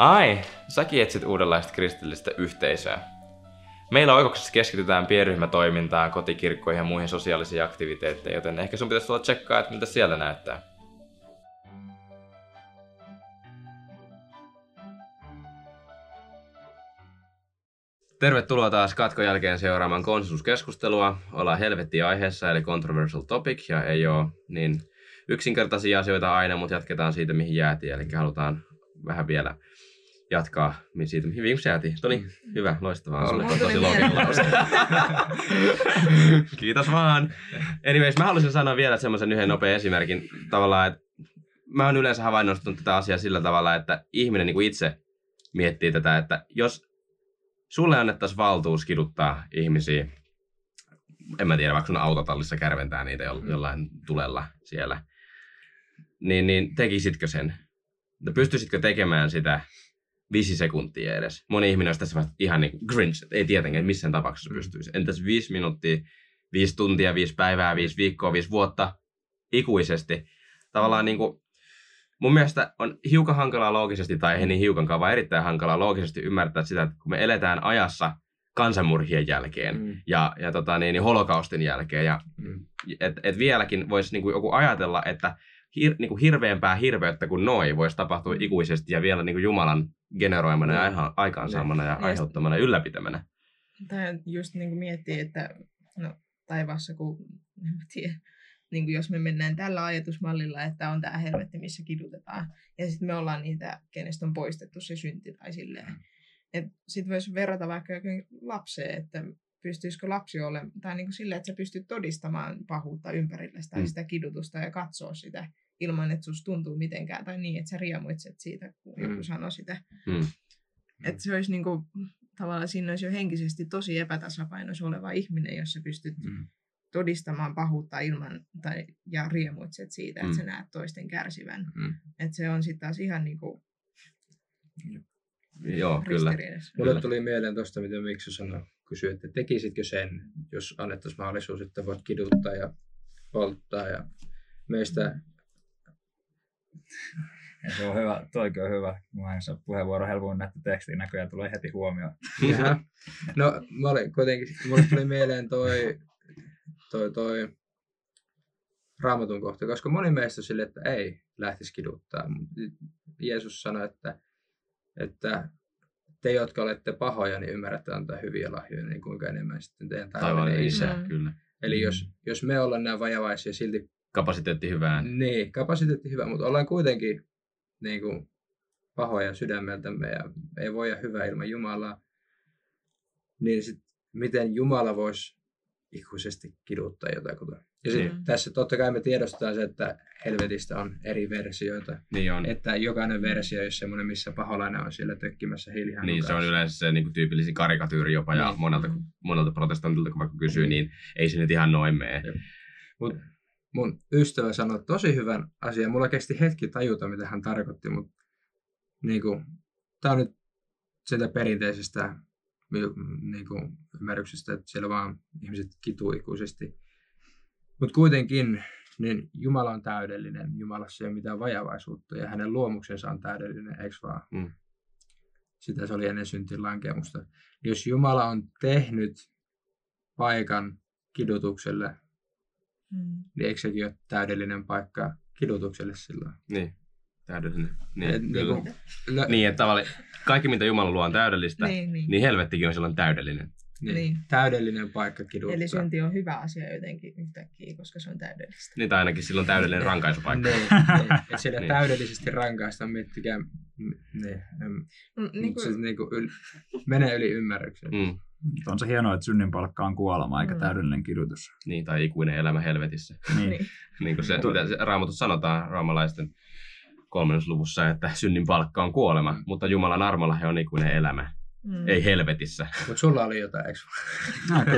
Ai, säkin etsit uudenlaista kristillistä yhteisöä. Meillä oikoksessa keskitytään pienryhmätoimintaan, kotikirkkoihin ja muihin sosiaalisiin aktiviteetteihin, joten ehkä sun pitäisi tulla tsekkaa, että miltä siellä näyttää. Tervetuloa taas katkon jälkeen seuraamaan konsensuskeskustelua. Ollaan helvetti aiheessa, eli controversial topic, ja ei ole niin yksinkertaisia asioita aina, mutta jatketaan siitä, mihin jäätiin. Eli halutaan vähän vielä jatkaa mi- siitä, mihin viimeksi jäätiin. Toni, hyvä, loistavaa. Se oli tosi looginen lause. [LAUGHS] Kiitos vaan. Anyways, mä haluaisin sanoa vielä semmoisen yhden nopean esimerkin. Tavallaan, että mä oon yleensä havainnostanut tätä asiaa sillä tavalla, että ihminen niin kuin itse miettii tätä, että jos sulle annettaisiin valtuus kiduttaa ihmisiä, en mä tiedä, vaikka sun autotallissa kärventää niitä jo- jollain tulella siellä, niin, niin tekisitkö sen? No, Pystyisitkö tekemään sitä viisi sekuntia edes? Moni ihminen olisi tässä ihan niin kuin grinch, että ei tietenkään missään tapauksessa pystyisi. Entäs viisi minuuttia, viisi tuntia, viisi päivää, viisi viikkoa, viisi vuotta ikuisesti? Tavallaan niin kuin, mun mielestä on hiukan hankalaa loogisesti, tai ei niin hiukankaan, vaan erittäin hankalaa loogisesti ymmärtää sitä, että kun me eletään ajassa kansanmurhien jälkeen Mm. ja, ja tota, niin, niin holokaustin jälkeen, ja Mm. et, et vieläkin voisi niinku joku ajatella, että hir, niinku hirveämpää hirveyttä kuin noi voisi tapahtua ikuisesti ja vielä niinku Jumalan generoimana ja aiha- aikaansaamana ja Ja aiheuttamana ja ylläpitämänä. Tai just niin kuin miettii, että no, taivaassa, kun [LAUGHS] tiedä, niin kuin jos me mennään tällä ajatusmallilla, että on tämä helvetti, missä kidutetaan, ja sitten me ollaan niitä, kenestä on poistettu se synti tai silleen. Sitten voisi verrata vaikka johonkin lapseen, että pystyisikö lapsi olemaan, tai niin kuin sillä, että sä pystyt todistamaan pahuutta ympärillä tai Mm. sitä kidutusta ja katsoa sitä ilman, että susta tuntuu mitenkään, tai niin, että sä riemuitset siitä, kun Mm. joku sanoi sitä. Mm. Että se olisi niin kuin, tavallaan siinä olisi jo henkisesti tosi epätasapainossa oleva ihminen, jos sä pystyt Mm. todistamaan pahuutta ilman, tai, ja riemuitset siitä, että Mm. sä näet toisten kärsivän. Mm. Että se on sitten taas ihan niin kuin Joo, kyllä. Mulle tuli mieleen tuosta, mitä Miksu sanoi, kysyi, että tekisitkö sen, jos annettaisiin mahdollisuus, että voit kiduttaa ja polttaa ja meistä Ja se on hyvä, toikin on hyvä. Mä en saa puheenvuoro helpommin näitä tekstiin näköjään tulee heti huomioon. Jaha. No, mä olin kuitenkin, mulle tuli mieleen toi, toi, toi raamatun kohta, koska moni meistä on sille, että ei lähtisi kiduttaa. Jeesus sanoi, että, että te, jotka olette pahoja, niin ymmärrätte antaa hyviä lahjoja, niin kuinka enemmän sitten teidän Taivaan taivaallinen isä, isä. Mm. kyllä. Eli jos, jos me ollaan nämä vajavaisia silti Kapasiteetti hyvään. Niin, kapasiteetti hyvä, mutta ollaan kuitenkin niin kuin, pahoja sydämeltämme ja ei voida hyvää ilman Jumalaa. Niin sit, miten Jumala voisi ikuisesti kiduttaa jotakuta. Ja sit, Mm. tässä totta kai me tiedostetaan se, että helvetistä on eri versioita. Niin on. Että jokainen versio olisi semmoinen, missä paholainen on siellä tökkimässä hiilihän Niin, se on yleensä se niin kuin tyypillisin karikatyyri jopa, ja Niin. monelta, monelta protestantilta kun vaikka kysyy, niin ei se nyt ihan noin mene. Mut mun ystävä sanoi tosi hyvän asian. Mulla kesti hetki tajuta, mitä hän tarkoitti, mutta niinku, tämä on nyt sieltä perinteisestä niinku, ymmärryksestä, että siellä vaan ihmiset kituu ikuisesti. Mutta kuitenkin niin Jumala on täydellinen. Jumalassa ei ole mitään vajavaisuutta ja hänen luomuksensa on täydellinen, eikö vaan? Mm. Sitä se oli ennen syntin lankemusta. Jos Jumala on tehnyt paikan kidutukselle, Mm. niin eikö sekin ole täydellinen paikka kidutukselle silloin? Niin, täydellinen. Niin, Et kyllä. niinku- No, Niin, että tavallaan kaikki mitä Jumala luo on täydellistä, niin, Niin, niin. niin helvettikin on silloin täydellinen. niin, niin. Täydellinen paikka kiduttaa. Eli synti on hyvä asia jotenkin yhtäkkiä, koska se on täydellistä. Niin, tai ainakin silloin täydellinen rankaisupaikka. Niin, [LAUGHS] niin. Että siellä Niin. täydellisesti rankaistaan, miettikää. mm, Niin, mm, niin niin se kuin, niinku yl, menee yli ymmärryksen. Mm, on se hienoa, että synnin palkka on kuolema eikä Mm. täydellinen kidutus. niin, tai ikuinen elämä helvetissä. [LAUGHS] Niin. niin. Niin kuin se, mitä se raamatus sanotaan raamalaisten kolmannusluvussa, että synnin palkka on kuolema, mutta Jumalan armolla he on ikuinen elämä. Mm. Ei helvetissä. [LAUGHS] Mutta sulla oli jotain, eikö? Ah, [LAUGHS]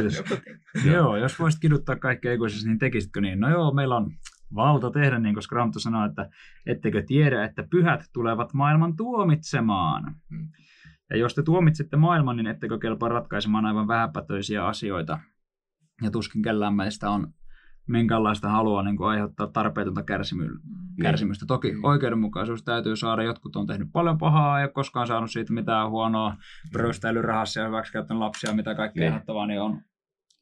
teki. joo, jos voisit kiduttaa kaikkea ikuisesti, niin tekisitkö niin? No joo, meillä on valta tehdä niin, koska Raamattu sanoo, että ettekö tiedä, että pyhät tulevat maailman tuomitsemaan. Mm. Ja jos te tuomitsette maailman, niin ettekö kelpaa ratkaisemaan aivan vähäpätöisiä asioita. Ja tuskin kellään meistä on minkäänlaista halua niin kuin aiheuttaa tarpeetonta kärsimyl- kärsimystä. Toki Mm. oikeudenmukaisuus täytyy saada. Jotkut on tehnyt paljon pahaa, ole koskaan saanut siitä mitään huonoa, bröystäily rahassa ja hyväksikäyttänyt lapsia, mitä kaikkea Niin. ehdottavaa, niin on,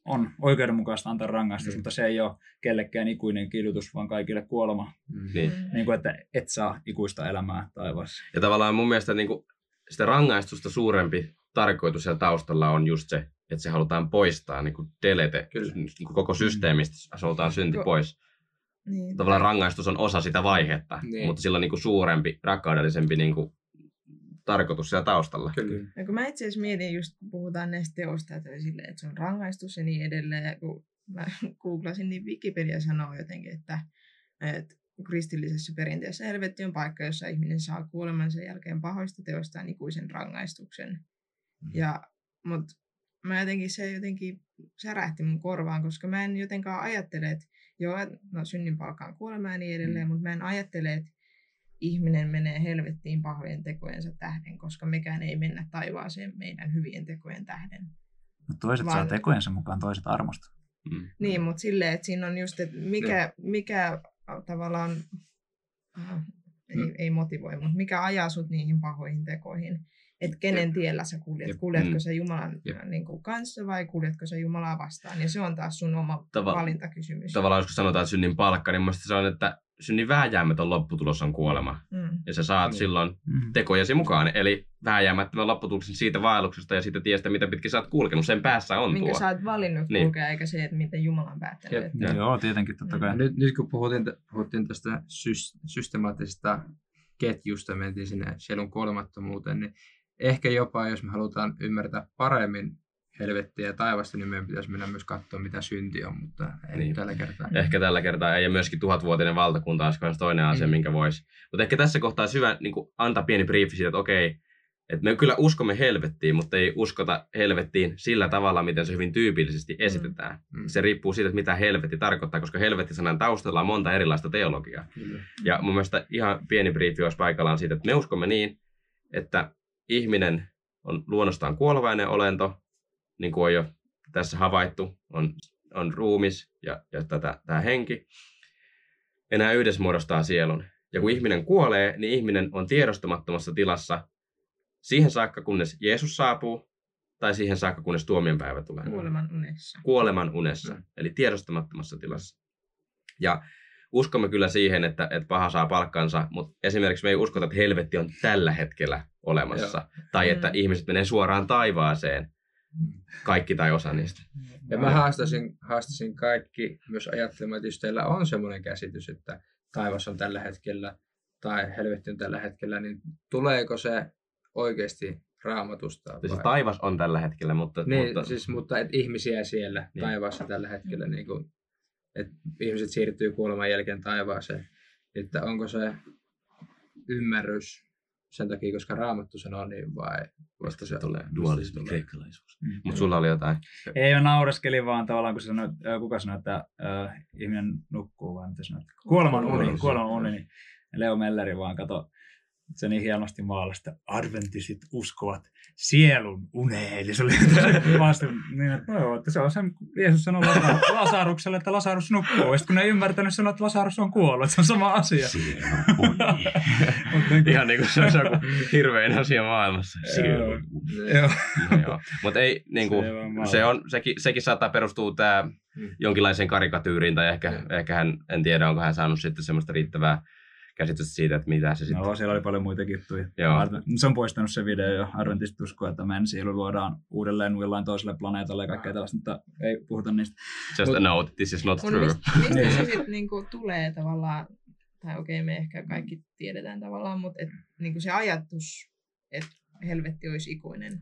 on oikeudenmukaista antaa rangaistus, Niin. mutta se ei ole kellekään ikuinen kidutus, vaan kaikille kuolema. Mm. Niin. Mm. Niin kuin, että et saa ikuista elämää taivaassa. Ja tavallaan mun mielestä niin kuin, sitä rangaistusta suurempi tarkoitus siellä taustalla on just se, että se halutaan poistaa, niin kuin delete, Kyllä. niin kuin koko systeemistä halutaan synti pois. Niin. Tavallaan rangaistus on osa sitä vaihetta, Niin. mutta sillä on niin kuin suurempi, rakkaudellisempi niin kuin, tarkoitus siellä taustalla. Kyllä. Ja kun mä itse asiassa mietin, just puhutaan näistä teosta, että, sille, että se on rangaistus ja niin edelleen. Ja kun mä [LAUGHS] googlasin, niin Wikipedia sanoo jotenkin, että, että kristillisessä perinteessä helvetti on paikka, jossa ihminen saa kuolemansa jälkeen pahoista teostaan ikuisen rangaistuksen. Mm. Ja, mut mä jotenkin, se jotenkin särähti mun korvaan, koska mä en jotenkaan ajattele, että joo, no synnin palkka on kuolema ja niin edelleen, mutta mä en ajattele, että ihminen menee helvettiin pahojen tekojensa tähden, koska mekään ei mennä taivaaseen meidän hyvien tekojen tähden. Mutta toiset Vaan- saa tekojensa mukaan, toiset armosta. Mm. Niin, mutta silleen, että siinä on just, että mikä, mikä tavallaan, äh, ei, ei motivoi, mutta mikä ajaa sut niihin pahoihin tekoihin. Että kenen tiellä sä kuljet. Jep. Kuljetko Mm. sä Jumalan Jep. niin kuin kanssa vai kuljetko sä Jumalaa vastaan. Ja se on taas sun oma Tava- valintakysymys. Tavallaan jos sanotaan että synnin palkka, niin mun mielestä se on, että synnin vääjäämätön lopputulos on kuolema. Mm. Ja sä saat Niin. silloin Mm. tekojesi mukaan, eli vääjäämättömän lopputuloksen siitä vaelluksesta ja siitä tiestä, mitä pitkin sä oot kulkenut. Sen päässä on Minkä tuo. sä oot valinnut Niin. kulkea, eikä se, että miten Jumala on päättänyt. Jep. Että, Joo. Tietenkin totta kai. Nyt, nyt kun puhuttiin, puhuttiin tästä sys, systemaattisesta ketjusta, mentiin sinne sielun kuolemattomuuteen, niin ehkä jopa, jos me halutaan ymmärtää paremmin helvettiä ja taivasta, niin meidän pitäisi mennä myös katsoa, mitä synti on, mutta ei Niin. tällä kertaa. Ehkä tällä kertaa ei, ja myöskin tuhatvuotinen valtakunta olisi myös toinen asia, Mm. minkä voisi. Mutta ehkä tässä kohtaa hyvä niin kuin antaa pieni briefi siitä, että okei, että me kyllä uskomme helvettiin, mutta ei uskota helvettiin sillä tavalla, miten se hyvin tyypillisesti esitetään. Mm. Se riippuu siitä, että mitä helvetti tarkoittaa, koska helvetti-sanan taustalla on monta erilaista teologiaa. Kyllä. Ja mun mielestä ihan pieni briefi olisi paikallaan siitä, että me uskomme niin, että ihminen on luonnostaan kuolevainen olento, niin kuin on jo tässä havaittu, on, on ruumis ja, ja tätä, tämä henki. Ja nämä yhdessä muodostaa sielun. Ja kun ihminen kuolee, niin ihminen on tiedostamattomassa tilassa siihen saakka, kunnes Jeesus saapuu, tai siihen saakka, kunnes tuomionpäivä tulee Kuoleman unessa. kuoleman unessa, Mm. eli tiedostamattomassa tilassa. Ja uskomme kyllä siihen, että, että paha saa palkkansa, mutta esimerkiksi me ei uskota, että helvetti on tällä hetkellä olemassa, tai että Mm. ihmiset menee suoraan taivaaseen, kaikki tai osa niistä. Ja mä haastasin, haastasin kaikki myös ajattelemaan, että jos teillä on semmoinen käsitys, että taivas on tällä hetkellä tai helvetti on tällä hetkellä, niin tuleeko se oikeasti raamatusta? Siis taivas on tällä hetkellä, mutta, Niin, mutta siis, mutta et ihmisiä siellä Niin. niin. taivaassa tällä hetkellä, niin kuin, että ihmiset siirtyy kuoleman jälkeen taivaaseen. Että onko se ymmärrys sen takia, koska raamattu sanoo niin vai mistä se tulee? Dualismi, kreikkalaisuus. Mm. Mutta sulla oli jotain. Ei mä nauraskelin vaan tavallaan, kun sanoi, äh, kuka sanoi, että äh, ihminen nukkuu, vai mitä sanoit? Kuoleman uni, Kuoleman kuoleman uni. Niin Leo Melleri vaan kato, se niin hienosti maalasta, adventistit uskovat sielun uneen. Eli se oli vasta niin, että no joo, että se on se, Jeesus sanoi Lasa- Lasarukselle, että Lasarus nukkuu. Ja sitten kun ne ei ymmärtänyt sanoa, että Lasarus on kuollut, että se on sama asia. [LAUGHS] Mutta niin Ihan niin kuin se olisi joku hirvein asia maailmassa. Joo. Joo. Mutta ei, niin kuin, Se se on, sekin, sekin saattaa perustua tää Mm. jonkinlaiseen karikatyyriin, tai ehkä, ehkä hän, en tiedä, onko hän saanut sitten semmoista riittävää käsitystä siitä, että mitä se sitten... No, siellä oli paljon muitakin juttuja. Joo. Se on poistanut se video jo. Adventistit uskoo, että meidän sielu luodaan uudelleen jollain toiselle planeetalle ja kaikkea tällaista, mutta ei puhuta niistä. Just a Mut- note, this is not true. mistä, mistä Niin. se sitten niinku tulee tavallaan, tai okei me ehkä kaikki tiedetään tavallaan, mutta et, niinku se ajatus, että helvetti olisi ikuinen.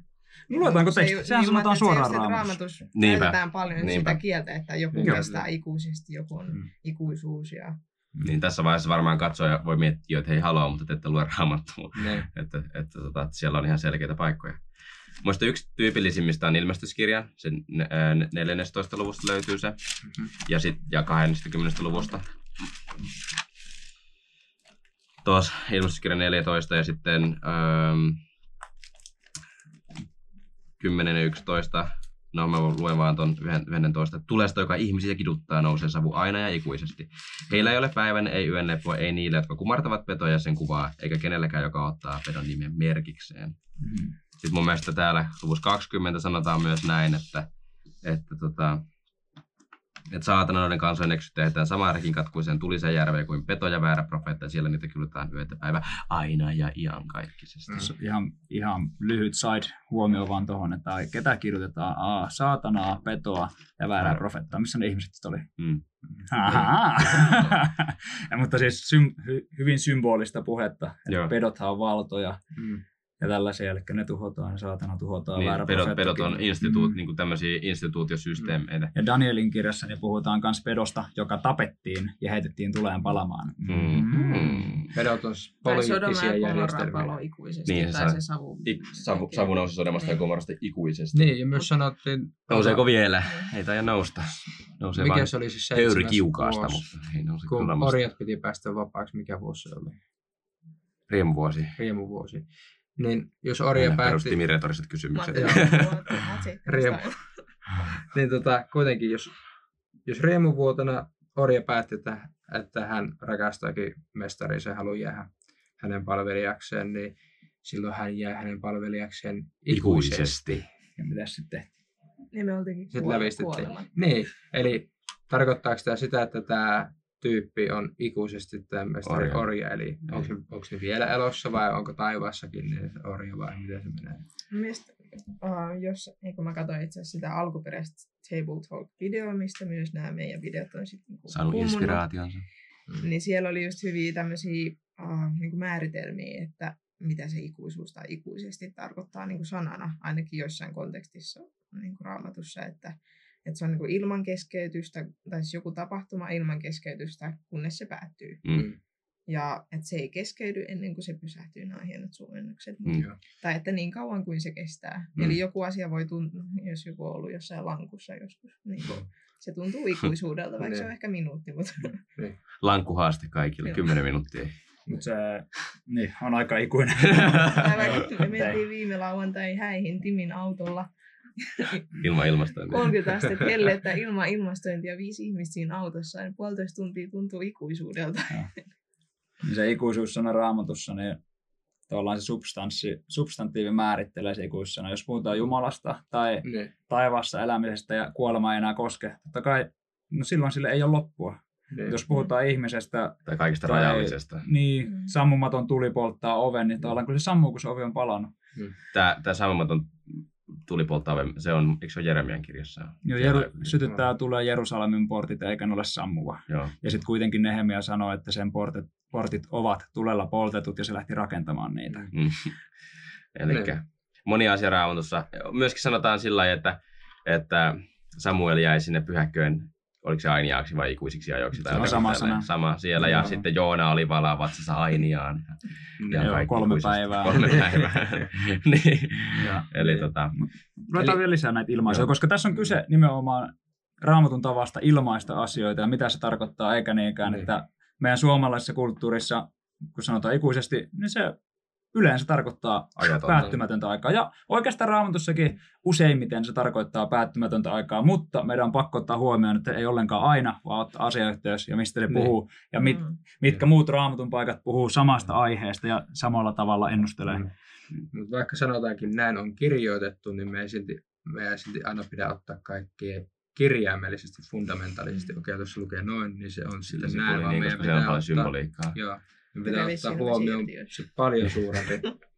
No, luetaanko Se ei- teksti? Sehän niin, sanotaan ajattelin, suoraan että se, että raamatussa. raamatus Niinpä. käytetään paljon Niinpä. sitä kieltä, että joku kestää ikuisesti, joku on Mm. ikuisuus. Ja... Niin tässä vaiheessa varmaan katsoja voi miettiä, että hei haloo, mutta te ette lue raamattua. Niin. [LAUGHS] Että, että, tota, että siellä on ihan selkeitä paikkoja. Muista yksi tyypillisimmistä on ilmestyskirja. Sen ää, 14. luvusta löytyy se. Mhm. Ja, sit, ja 20. luvusta. Tuossa ilmestyskirja 14 ja sitten ähm, 10 ja 11. No mä luen vaan ton 11. Tulesta, joka ihmisiä kiduttaa, nousee savu aina ja ikuisesti. Heillä ei ole päivän, ei yön lepoa, ei niille, jotka kumartavat petoja ja sen kuvaa, eikä kenelläkään, joka ottaa pedon nimen merkikseen. Mm. Sitten mun mielestä täällä luvussa 20 sanotaan myös näin, että, että, tota, että saatana noiden kansojen eksyt tehdään samaan rekin katkuiseen tulisen järveen kuin peto ja väärä profeetta, ja siellä niitä kyllätään yötä päivä aina ja iankaikkisesti. Mm. Ihan, ihan lyhyt side huomio vaan tuohon, että ketä kirjoitetaan? Aa, saatanaa, petoa ja väärää Väärä. profettaa. Missä ne ihmiset sitten oli? Mm. [LAUGHS] Ja, mutta siis sym, hy, hyvin symbolista puhetta. Että Joo. pedothan on valtoja Mm. Ja tällaisia, eli ne tuhotaan, saatana tuhotaan, Niin, pedot, pedot on instituut, Mm. niin tämmöisiä instituutiosysteemeitä. Ja Danielin kirjassa niin puhutaan myös pedosta, joka tapettiin ja heitettiin tuleen palamaan. Mm. Pedot on Tai Sodoma poliittisia järjestelmiä. palo ikuisesti, Niin, se tai se savu. Ik, savu, savu nousi sodamasta ja Niin. komorasta ikuisesti. Niin, ja myös sanottiin... Nouseeko vielä? Niin. Ei taida nousta. Nousee Mikä vaan se oli siis seitsemäs kiukaasta, vuosi, mutta ei nouse kun orjat piti päästä vapaaksi, mikä vuosi se oli? Riemuvuosi. Riemuvuosi. Niin jos orja päätti... retoriset kysymykset. [LAUGHS] Riemu. Niin tota, kuitenkin, jos, jos riemuvuotena orja päätti, että, että hän rakastaakin mestarinsa ja haluaa jäädä hänen palvelijakseen, niin silloin hän jää hänen palvelijakseen ikuisesti. Ja mitä sitten? Niin me oltiinkin Sitten lävistettiin. Niin, eli tarkoittaako tämä sitä, että tämä tyyppi on ikuisesti tämä mestari Orja. orja, eli onko, se, onko se vielä elossa vai onko taivaassakin niin orja vai miten se menee? Mistä, uh, jos, niin kun mä katsoin itse asiassa sitä alkuperäistä Table Talk-videoa, mistä myös nämä meidän videot on sitten niin Saanut inspiraationsa. niin siellä oli just hyviä tämmöisiä uh, niin määritelmiä, että mitä se ikuisuus tai ikuisesti tarkoittaa niin kuin sanana, ainakin joissain kontekstissa niin kuin raamatussa, että, että se on niin kuin ilman keskeytystä, tai siis joku tapahtuma ilman keskeytystä, kunnes se päättyy. Mm. Ja että se ei keskeydy ennen kuin se pysähtyy, nämä on hienot suomennokset. Mm. Tai että niin kauan kuin se kestää. Mm. Eli joku asia voi tuntua, jos joku on ollut jossain lankussa joskus, niin kuin, se tuntuu ikuisuudelta, vaikka se [LAUGHS] on Niin. ehkä minuutti. Mutta [LAUGHS] Lankkuhaaste kaikille, Joo. 10 minuuttia. Mutta se niin, on aika ikuinen. Me mentiin viime lauantai häihin Timin autolla. [LAUGHS] Ilman ilmastointia. 30 astetta [LAUGHS] hellettä ilman ilmastointia, viisi ihmistä siinä autossa. Ja puolitoista tuntia tuntuu ikuisuudelta. Niin se ikuisuussana raamatussa, niin tavallaan se substanssi, substantiivi määrittelee se ikuisuussana. Jos puhutaan Jumalasta tai Niin. taivaassa elämisestä ja kuolema ei enää koske, totta kai no silloin sille ei ole loppua. Niin. Jos puhutaan ihmisestä, Tai kaikista Tai- rajallisesta. niin Mm. sammumaton tuli polttaa oven, niin tavallaan kun se sammuu, kun se ovi on palannut. Tämä, tämä sammumaton tulipolttaave, se on, eikö se ole Jeremian kirjassa? Jo Siellä- Jeru, sytyttää tulee Jerusalemin portit eikä ne ole sammuva. Joo. Ja sitten kuitenkin Nehemia sanoi, että sen portit, portit ovat tulella poltetut ja se lähti rakentamaan niitä. Mm. [LAUGHS] Eli Niin. moni asia raamatussa. Myöskin sanotaan sillä lailla, että, että Samuel jäi sinne pyhäkköön, oliko se ainiaaksi vai ikuisiksi ajoiksi? Tai Se on sama sana. Sama siellä. Ja Joo. sitten Joona oli valaa vatsassa ainiaan. Ja Joo, kolme ikuisesti. päivää. Kolme [LAUGHS] päivää. [LAUGHS] niin. Ja, Eli Niin. tota, Ruvetaan Eli- vielä lisää näitä ilmaisuja, Joo. koska tässä on kyse nimenomaan raamatun tavasta ilmaista asioita ja mitä se tarkoittaa, eikä niinkään, Niin. että meidän suomalaisessa kulttuurissa, kun sanotaan ikuisesti, niin se yleensä tarkoittaa ajatonta. päättymätöntä aikaa. Ja oikeastaan raamatussakin useimmiten se tarkoittaa päättymätöntä aikaa, mutta meidän on pakko ottaa huomioon, että ei ollenkaan aina, vaan ottaa asiayhteys ja mistä se Niin. puhuu ja mit, Mm. mitkä muut raamatun paikat puhuu samasta aiheesta ja samalla tavalla ennustelee. Mm. Mutta vaikka sanotaankin näin on kirjoitettu, niin me ei silti, me ei silti aina pidä ottaa kaikkea kirjaimellisesti, fundamentaalisesti. Okei, tuossa lukee noin, niin se on Sillä näin, vaan niin, meidän pitää ottaa, symboliikkaa. joo, me pitää ottaa huomioon se paljon suurempi [LAUGHS]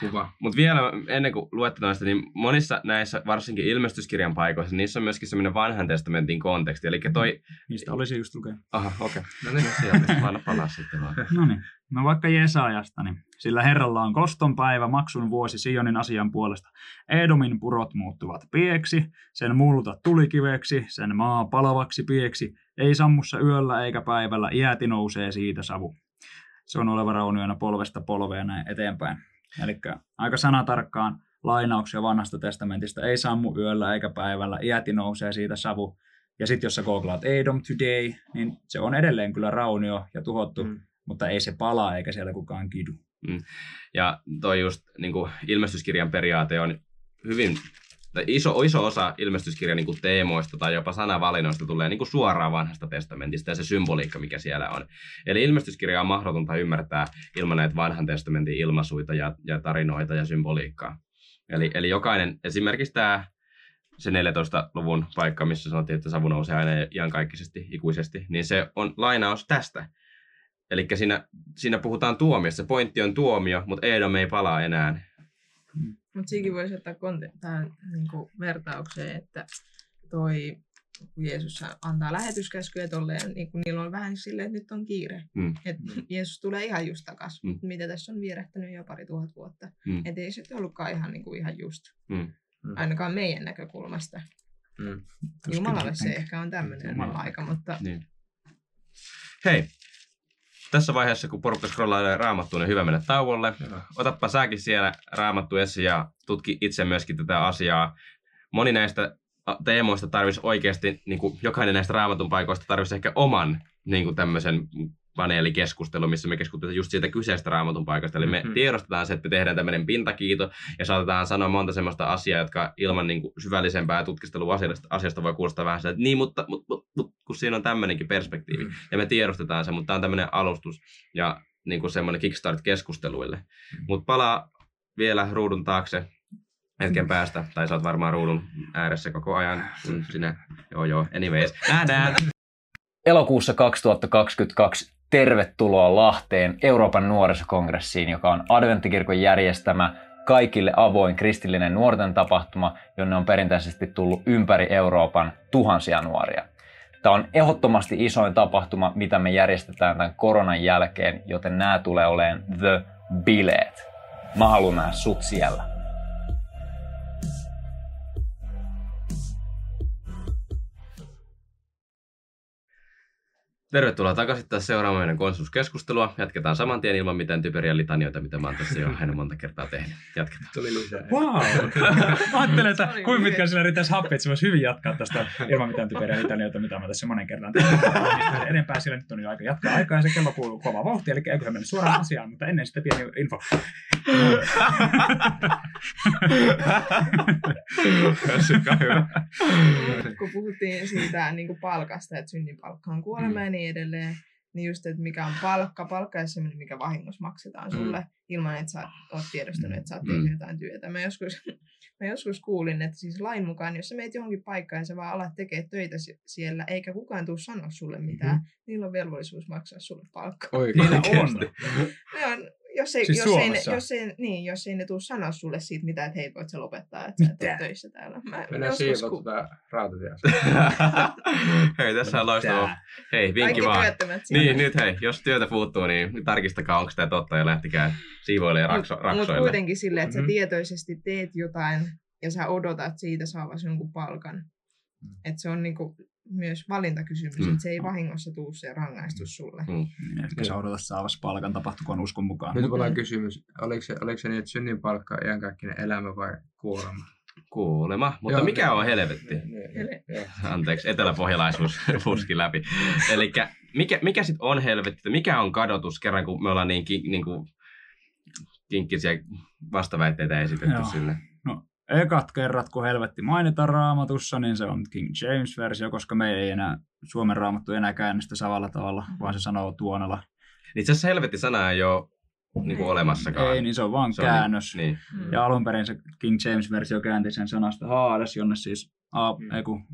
kuva. Mutta vielä ennen kuin luette noista, niin monissa näissä, varsinkin ilmestyskirjan paikoissa, niissä on myöskin semmoinen vanhan testamentin konteksti. Eli toi... Niistä olisi just lukea. Aha, okei. No Okay. niin, No sieltä, anna palaa sitten vaan. [LAUGHS] No niin, no vaikka Jesaajasta, niin sillä Herralla on koston päivä, maksun vuosi Sionin asian puolesta. Edomin purot muuttuvat pieksi, sen multa tulikiveksi, sen maa palavaksi pieksi, ei sammussa yöllä eikä päivällä, iäti nousee siitä savu. Se on oleva raunioina polvesta polveen näin eteenpäin. Eli aika sanatarkkaan lainauksia vanhasta testamentista, ei sammu yöllä eikä päivällä, iäti nousee siitä savu. Ja sitten jos sä googlaat Edom Today, niin se on edelleen kyllä raunio ja tuhottu, Mm. mutta ei se palaa eikä siellä kukaan kidu. Ja toi just niin kuin ilmestyskirjan periaate on hyvin, iso, iso osa ilmestyskirjan niin kuin teemoista tai jopa sanavalinnoista tulee niin kuin suoraan vanhasta testamentista ja se symboliikka, mikä siellä on. Eli ilmestyskirja on mahdotonta ymmärtää ilman näitä vanhan testamentin ilmaisuita ja, ja tarinoita ja symboliikkaa. Eli, eli jokainen, esimerkiksi tämä se 14-luvun paikka, missä sanottiin, että savu nousee aina iankaikkisesti, ikuisesti, niin se on lainaus tästä. Eli siinä, siinä puhutaan tuomiosta. Se pointti on tuomio, mutta Edom ei palaa enää. Mutta siinäkin voisi ottaa tähän niinku vertaukseen, että toi, kun Jeesus antaa lähetyskäskyjä tolleen, niin kun niillä on vähän silleen, että nyt on kiire. Mm. Että Jeesus tulee ihan just takas, Mm. mm. mitä tässä on vierähtänyt jo pari tuhat vuotta. Mm. Että ei se ollutkaan ihan, niinku ihan just, Mm. ainakaan meidän näkökulmasta. Mm. Jumalalle se ehkä on tämmöinen aika, mutta Niin. Hei, tässä vaiheessa, kun porukka scrollailee raamattua, niin hyvä mennä tauolle. Joo. Otappa säkin siellä raamattu esiin ja tutki itse myöskin tätä asiaa. Moni näistä teemoista tarvisi oikeasti, niin kuin jokainen näistä raamatun paikoista tarvisi ehkä oman niin kuin tämmöisen paneelikeskustelu, missä me keskustellaan just siitä kyseistä raamatun paikasta. Eli me Mhm. tiedostetaan se, että me tehdään tämmöinen pintakiito ja saatetaan sanoa monta semmoista asiaa, jotka ilman niin kuin syvällisempää tutkistelua asiasta, asiasta voi kuulostaa vähän sitä, että niin, mutta, mutta, mutta, mutta kun siinä on tämmöinenkin perspektiivi. Mm. Ja me tiedostetaan se, mutta tämä on tämmöinen alustus ja niin kuin semmoinen kickstart-keskusteluille. Mutta palaa vielä ruudun taakse hetken päästä, tai sä oot varmaan ruudun ääressä koko ajan, kun sinä, joo joo, anyways, [LAUGHS] nähdään! Elokuussa 2022 tervetuloa Lahteen Euroopan nuorisokongressiin, joka on Adventtikirkon järjestämä kaikille avoin kristillinen nuorten tapahtuma, jonne on perinteisesti tullut ympäri Euroopan tuhansia nuoria. Tämä on ehdottomasti isoin tapahtuma, mitä me järjestetään tämän koronan jälkeen, joten nämä tulee olemaan The Bileet. Mä haluan nähdä sut siellä. Tervetuloa takaisin taas seuraamaan meidän konsensuskeskustelua. Jatketaan saman tien ilman mitään typeriä litanioita, mitä mä oon tässä jo aina monta kertaa tehnyt. Jatketaan. Tuli lisää. Wow! [LAUGHS] Mä ajattelin, että kuinka pitkään sillä riittäisi happi, että se voisi hyvin jatkaa tästä ilman mitään typeriä litanioita, mitä mä tässä monen kerran tehnyt. Enempää sillä nyt on jo aika jatkaa aikaa ja se kello kuuluu kova vauhti, eli eiköhän mennä suoraan asiaan, mutta ennen sitä pieni info. Kun puhuttiin siitä niin kuin palkasta, että synnin palkka on kuolema ja niin edelleen, niin just, että mikä on palkka. Palkka on semmoinen, mikä vahingossa maksetaan sulle ilman, että sä oot tiedostanut, että sä oot tehnyt Mm. jotain työtä. Mä joskus, [LAUGHS] mä joskus kuulin, että siis lain mukaan, jos sä meet johonkin paikkaan ja sä vaan alat tekemään töitä si- siellä, eikä kukaan tuu sanoa sulle mitään, mm-hmm. niillä on velvollisuus maksaa sulle palkkaa. Oikein. [LAUGHS] Niillä on. Ne on, jos ei, Siis jos, ei ne, jos, ei, niin, jos ei ne tuu sanoa sulle siitä mitään, että hei, voit sä lopettaa, että sä et Mitä? ole töissä täällä. Mä Mennään joskus siivot ku- rautatiestä. [LAUGHS] hei, tässä on loistava. Hei, vinkki vaan. Niin, nyt hei, jos työtä puuttuu, niin tarkistakaa, onko tämä totta ja lähtikää siivoille ja rakso, Mutta raksoille. kuitenkin silleen, että Mhm. sä tietoisesti teet jotain ja sä odotat siitä saavasi jonkun palkan. Että se on niinku myös valintakysymys, Mm. että se ei vahingossa tuu se rangaistus sulle. Mm. Ehkä sä odotat saavassa palkan tapahtukoon uskon mukaan. Nyt mulla on Mm. kysymys. Oliko se, oliko se niin, että synnin palkka on iankaikkinen elämä vai kuolema? Kuulema. Mutta Joo, mikä niin. on helvetti? Niin, niin, Hele- joo. Anteeksi, eteläpohjalaisuus [LAUGHS] puski läpi. Eli mikä, mikä sitten on helvetti? Mikä on kadotus kerran, kun me ollaan niin, niin kuin kinkkisiä vastaväitteitä esitetty Joo. sille? Ekat kerrat, kun helvetti mainitaan raamatussa, niin se on King James-versio, koska me ei enää, Suomen raamattu enää käännä sitä samalla tavalla, vaan se sanoo tuonella. Niin itse asiassa helvetti-sana ei ole niin kuin olemassakaan. Ei, niin se on vaan Se on käännös. Niin. Mm. Ja alun perin se King James-versio käänti sen sanasta Haades, jonne siis, a, Mm. ei kun,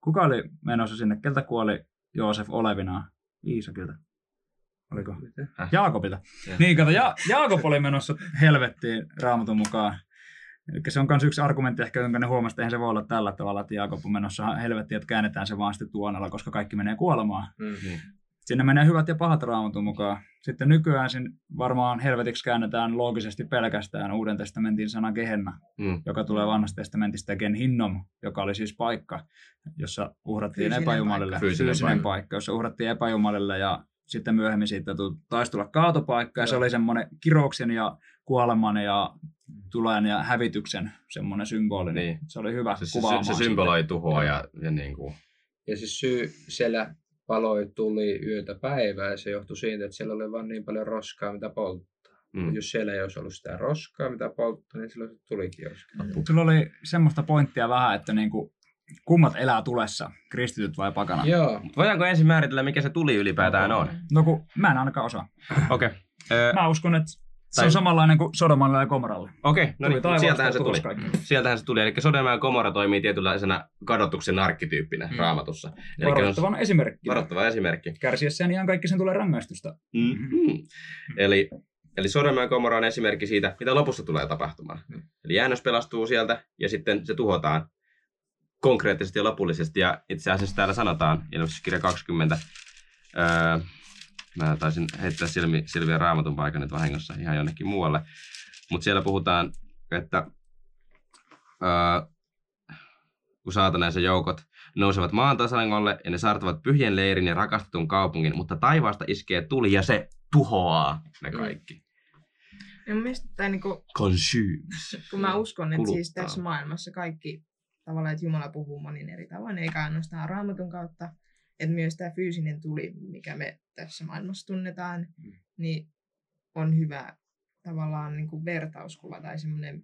kuka oli menossa sinne, keltä kuoli Joosef olevinaan? Iisakilta. Oliko? Mitä? Jaakobilta. Joo. Niin, kato, ja, Jaakob oli menossa helvettiin raamatun mukaan. Eli se on myös yksi argumentti ehkä, jonka ne huomasi, että eihän se voi olla tällä tavalla, että Jaakob on menossa helvettiin, että käännetään se vaan sitten tuonella, koska kaikki menee kuolemaan. Mm. Niin. Sinne menee hyvät ja pahat raamatun mukaan. Sitten nykyään sin varmaan helvetiksi käännetään loogisesti pelkästään Uuden testamentin sana Gehenna, Mm. joka tulee vanhasta testamentista Genhinnom, joka oli siis paikka, jossa uhrattiin Fyysinen epäjumalille. paikka. Fyysinen Fyysinen paikka. paikka, jossa uhrattiin epäjumalille ja sitten myöhemmin siitä taisi tulla kaatopaikka ja se oli semmoinen kirouksen ja kuoleman ja tulen ja hävityksen semmoinen symboli. Niin. Se oli hyvä Se, se, kuvaamaan se symboloi tuhoa ja, ja niin kuin, Ja siis syy siellä paloi tuli yötä päivää ja se johtui siitä, että siellä oli vain niin paljon roskaa, mitä polttaa. mm. Jos siellä ei olisi ollut sitä roskaa, mitä polttaa, niin silloin se tulikin joskus. Mm. Sulla oli semmoista pointtia vähän, että niinku, kummat elää tulessa, kristityt vai pakana? Joo, Voidaanko ensin määritellä, mikä se tuli ylipäätään on? No kun mä en ainakaan osaa. Okei. Okay. Mä uskon, että se Tai- on samanlainen kuin Sodomalle ja Komoralle. Okei, no Tuli niin, taivaasta sieltähän se tuli. kaikki. Sieltähän se tuli. Eli Sodoma ja Gomorra toimii tietynlaisena kadotuksen arkkityyppinä Mm. raamatussa. Eli Varoittavan esimerkki. varoittava esimerkki. Kärsiessään ihan kaikki sen tulee rangaistusta. Mm-hmm. Eli, eli Sodoma ja Gomorra on esimerkki siitä, mitä lopussa tulee tapahtumaan. Mm. Eli jäännös pelastuu sieltä ja sitten se tuhotaan konkreettisesti ja lopullisesti. Ja itse asiassa täällä sanotaan, ilmestyskirja 20, öö, mä taisin heittää Silvi, Silvian raamatun paikan nyt vahingossa ihan jonnekin muualle, mutta siellä puhutaan, että öö, kun saatana ja sen joukot nousevat maan tasangolle ja ne saartavat pyhien leirin ja rakastetun kaupungin, mutta taivaasta iskee tuli ja se tuhoaa ne Mm. kaikki. Ja mun mielestä, tai niinku, Consumes. kun mä uskon, että siis Kuluttaa. tässä maailmassa kaikki tavallaan, että Jumala puhuu monin eri tavoin, eikä ainoastaan raamatun kautta, että myös tämä fyysinen tuli, mikä me tässä maailmassa tunnetaan, Mm. niin on hyvä tavallaan niin kuin vertauskuva tai semmoinen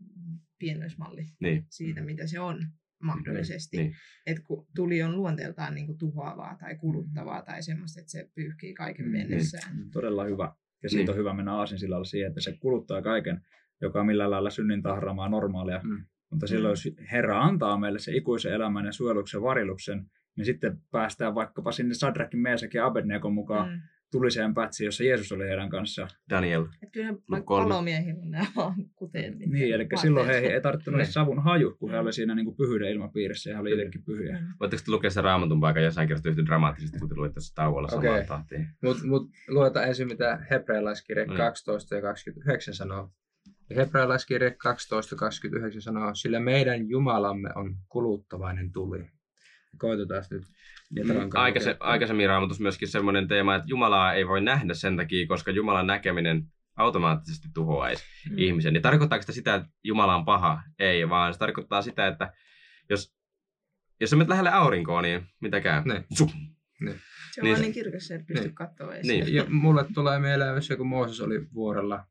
pienoismalli Niin. siitä, mitä se on mahdollisesti. Niin. Että kun tuli on luonteeltaan niin kuin tuhoavaa tai kuluttavaa tai semmoista, että se pyyhkii kaiken Mm, mennessään. Todella hyvä. Ja siitä Niin. on hyvä mennä aasinsillalla siihen, että se kuluttaa kaiken, joka on millään lailla synnin tahraamaa normaalia. Mm. Mutta silloin, jos Herra antaa meille se ikuisen elämän ja suojeluksen variluksen, niin sitten päästään vaikkapa sinne Sadrakin, Meesakin ja Abednego mukaan Mm. tuliseen pätsiin, jossa Jeesus oli heidän kanssaan. Daniel. Että kyllä palomiehillä on nämä vaan kuteet. mitkä Niin, eli vaatteet silloin heihin on. ei tarttunut edes Niin. savun haju, kun he oli siinä niin kuin pyhyyden ilmapiirissä ja he oli itsekin pyhiä. Mm. Voitteko te lukea sen raamatun paikan jossain kirjasta yhtä dramaattisesti, kun te luitte tässä tauolla samaan Okei. tahtiin? Mutta mut, luetaan ensin, mitä hebrealaiskirje No niin. 12 ja 29 sanoo. Ja hebrealaiskirje 12 ja 29 sanoo, sillä meidän Jumalamme on kuluttavainen tuli. Koitetaan nyt. Mm, kanssa Aikaise, lukea. aikaisemmin raamatussa myöskin semmoinen teema, että Jumalaa ei voi nähdä sen takia, koska Jumalan näkeminen automaattisesti tuhoaisi Mm. ihmisen. Niin tarkoittaako sitä sitä, että Jumala on paha? Ei, vaan se tarkoittaa sitä, että jos, jos sä menet lähelle aurinkoa, niin mitä käy? Niin. Zup. Se on Niin niin kirkas, että pysty Niin. katsoa edes. Niin. Ja mulle tulee mieleen myös kun Mooses oli vuorella.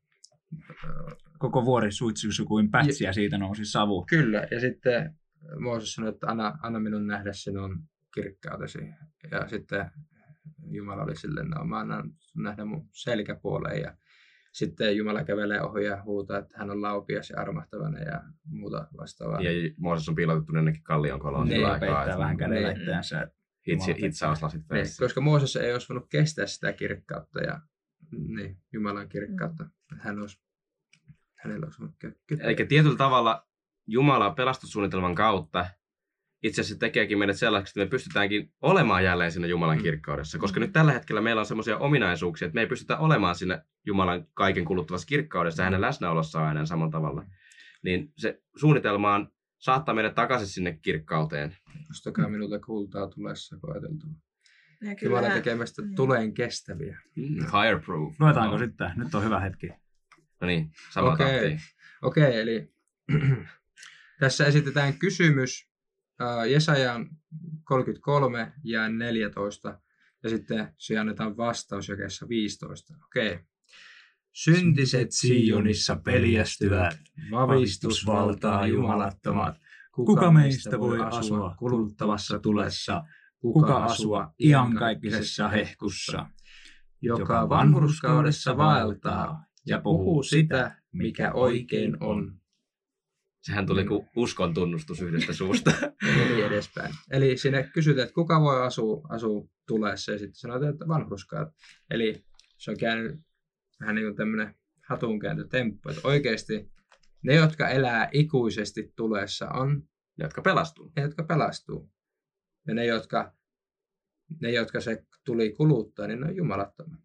Koko vuori suitsuisi kuin pätsi ja siitä nousi savu. Kyllä, ja sitten Mooses sanoi, että anna, anna minun nähdä sinun kirkkautesi. Ja sitten Jumala oli silleen, no mä annan nähdä mun selkäpuoleen. Ja sitten Jumala kävelee ohi ja huutaa, että hän on laupias ja armahtavainen ja muuta vastaavaa. Ja Mooses on piilotettu jonnekin kallion koloon Niin, aikaa. peittää vähän kädellä Niin. itseänsä. että Hitsi, hitsauslasit Niin, koska Mooses ei olisi voinut kestää sitä kirkkautta ja niin, Jumalan kirkkautta. Että Hän olisi, hänellä olisi voinut ky- Eli tietyllä tavalla Jumala pelastussuunnitelman kautta itse asiassa tekeekin meidät sellaiseksi, että me pystytäänkin olemaan jälleen siinä Jumalan Mm. kirkkaudessa. Koska nyt tällä hetkellä meillä on semmoisia ominaisuuksia, että me ei pystytä olemaan siinä Jumalan kaiken kuluttavassa kirkkaudessa ja hänen läsnäolossaan aina samalla tavalla. Niin se suunnitelma on saattaa meidät takaisin sinne kirkkauteen. Ostakaa minulta kultaa tulessa koeteltua. Ja Jumala kyllähän- tekee meistä niin. tuleen kestäviä. Fireproof. Luetaanko sitten? Nyt on hyvä hetki. No niin, sama Okei. tahtiin. Okei, eli [CLEARS THROAT] tässä esitetään kysymys äh, Jesajan 33 ja 14 ja sitten se annetaan vastaus jakeessa 15. Okei. Syntiset Sionissa peljästyvät, vavistusvaltaa jumalattomat. Kuka meistä voi asua kuluttavassa tulessa? Kuka asua iankaikkisessa hehkussa? joka vanhurskaudessa vaeltaa ja puhuu sitä, mikä oikein on. Sehän tuli kuin uskon tunnustus yhdestä suusta. [LAUGHS] ja niin edespäin. Eli sinne kysytään, että kuka voi asua, asua tulessa ja sitten sanotaan, että vanhurskaat. Eli se on käynyt vähän niin kuin tämmöinen hatunkääntötemppu, että oikeasti ne, jotka elää ikuisesti tulessa, on jotka pelastuu. ne, jotka pelastuu. Ja ne, jotka, ne, jotka se tuli kuluttaa, niin ne on jumalattomia.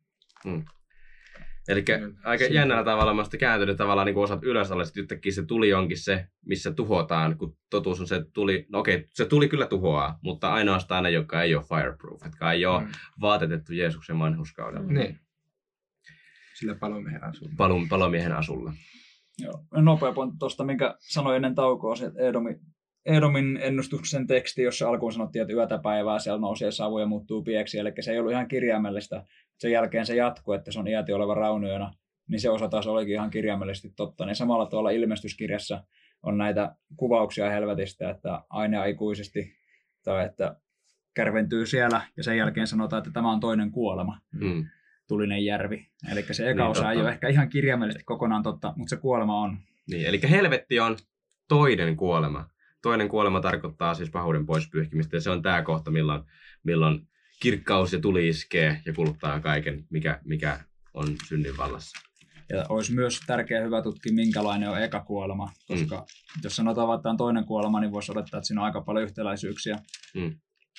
Eli Mm, aika siitä. jännällä tavalla mä kääntynyt tavallaan niin osat ylös alas, että yhtäkkiä se tuli onkin se, missä tuhotaan, kun totuus on se, että tuli, no okei, se tuli kyllä tuhoaa, mutta ainoastaan ne, jotka ei ole fireproof, jotka ei ole Mm. vaatetettu Jeesuksen vanhuskaudella, Mm. Niin. Sillä palomiehen asuu. Palon, palomiehen asulla. Joo. Nopea pointti tuosta, minkä sanoin ennen taukoa, se, että Edomin, Edomin ennustuksen teksti, jossa alkuun sanottiin, että yötä päivää siellä nousee savu ja muuttuu pieksi, eli se ei ollut ihan kirjaimellista. Sen jälkeen se jatkuu, että se on iäti oleva raunioina, niin se osa taas olikin ihan kirjaimellisesti totta. Niin samalla tavalla ilmestyskirjassa on näitä kuvauksia helvetistä, että aina ikuisesti, tai että kärventyy siellä, ja sen jälkeen sanotaan, että tämä on toinen kuolema Mm. tulinen järvi. Eli se eka Niin, osa ei totta. ole ehkä ihan kirjaimellisesti kokonaan totta, mutta se kuolema on. Niin, eli helvetti on toinen kuolema. Toinen kuolema tarkoittaa siis pahuuden pois pyyhkimistä, ja se on tämä kohta, milloin, milloin kirkkaus ja tuli iskee ja kuluttaa kaiken, mikä, mikä on synnin vallassa. Ja olisi myös tärkeää hyvä tutkia, minkälainen on eka kuolema, koska mm. jos sanotaan, että on toinen kuolema, niin voisi odottaa, että siinä on aika paljon yhtäläisyyksiä. Mm.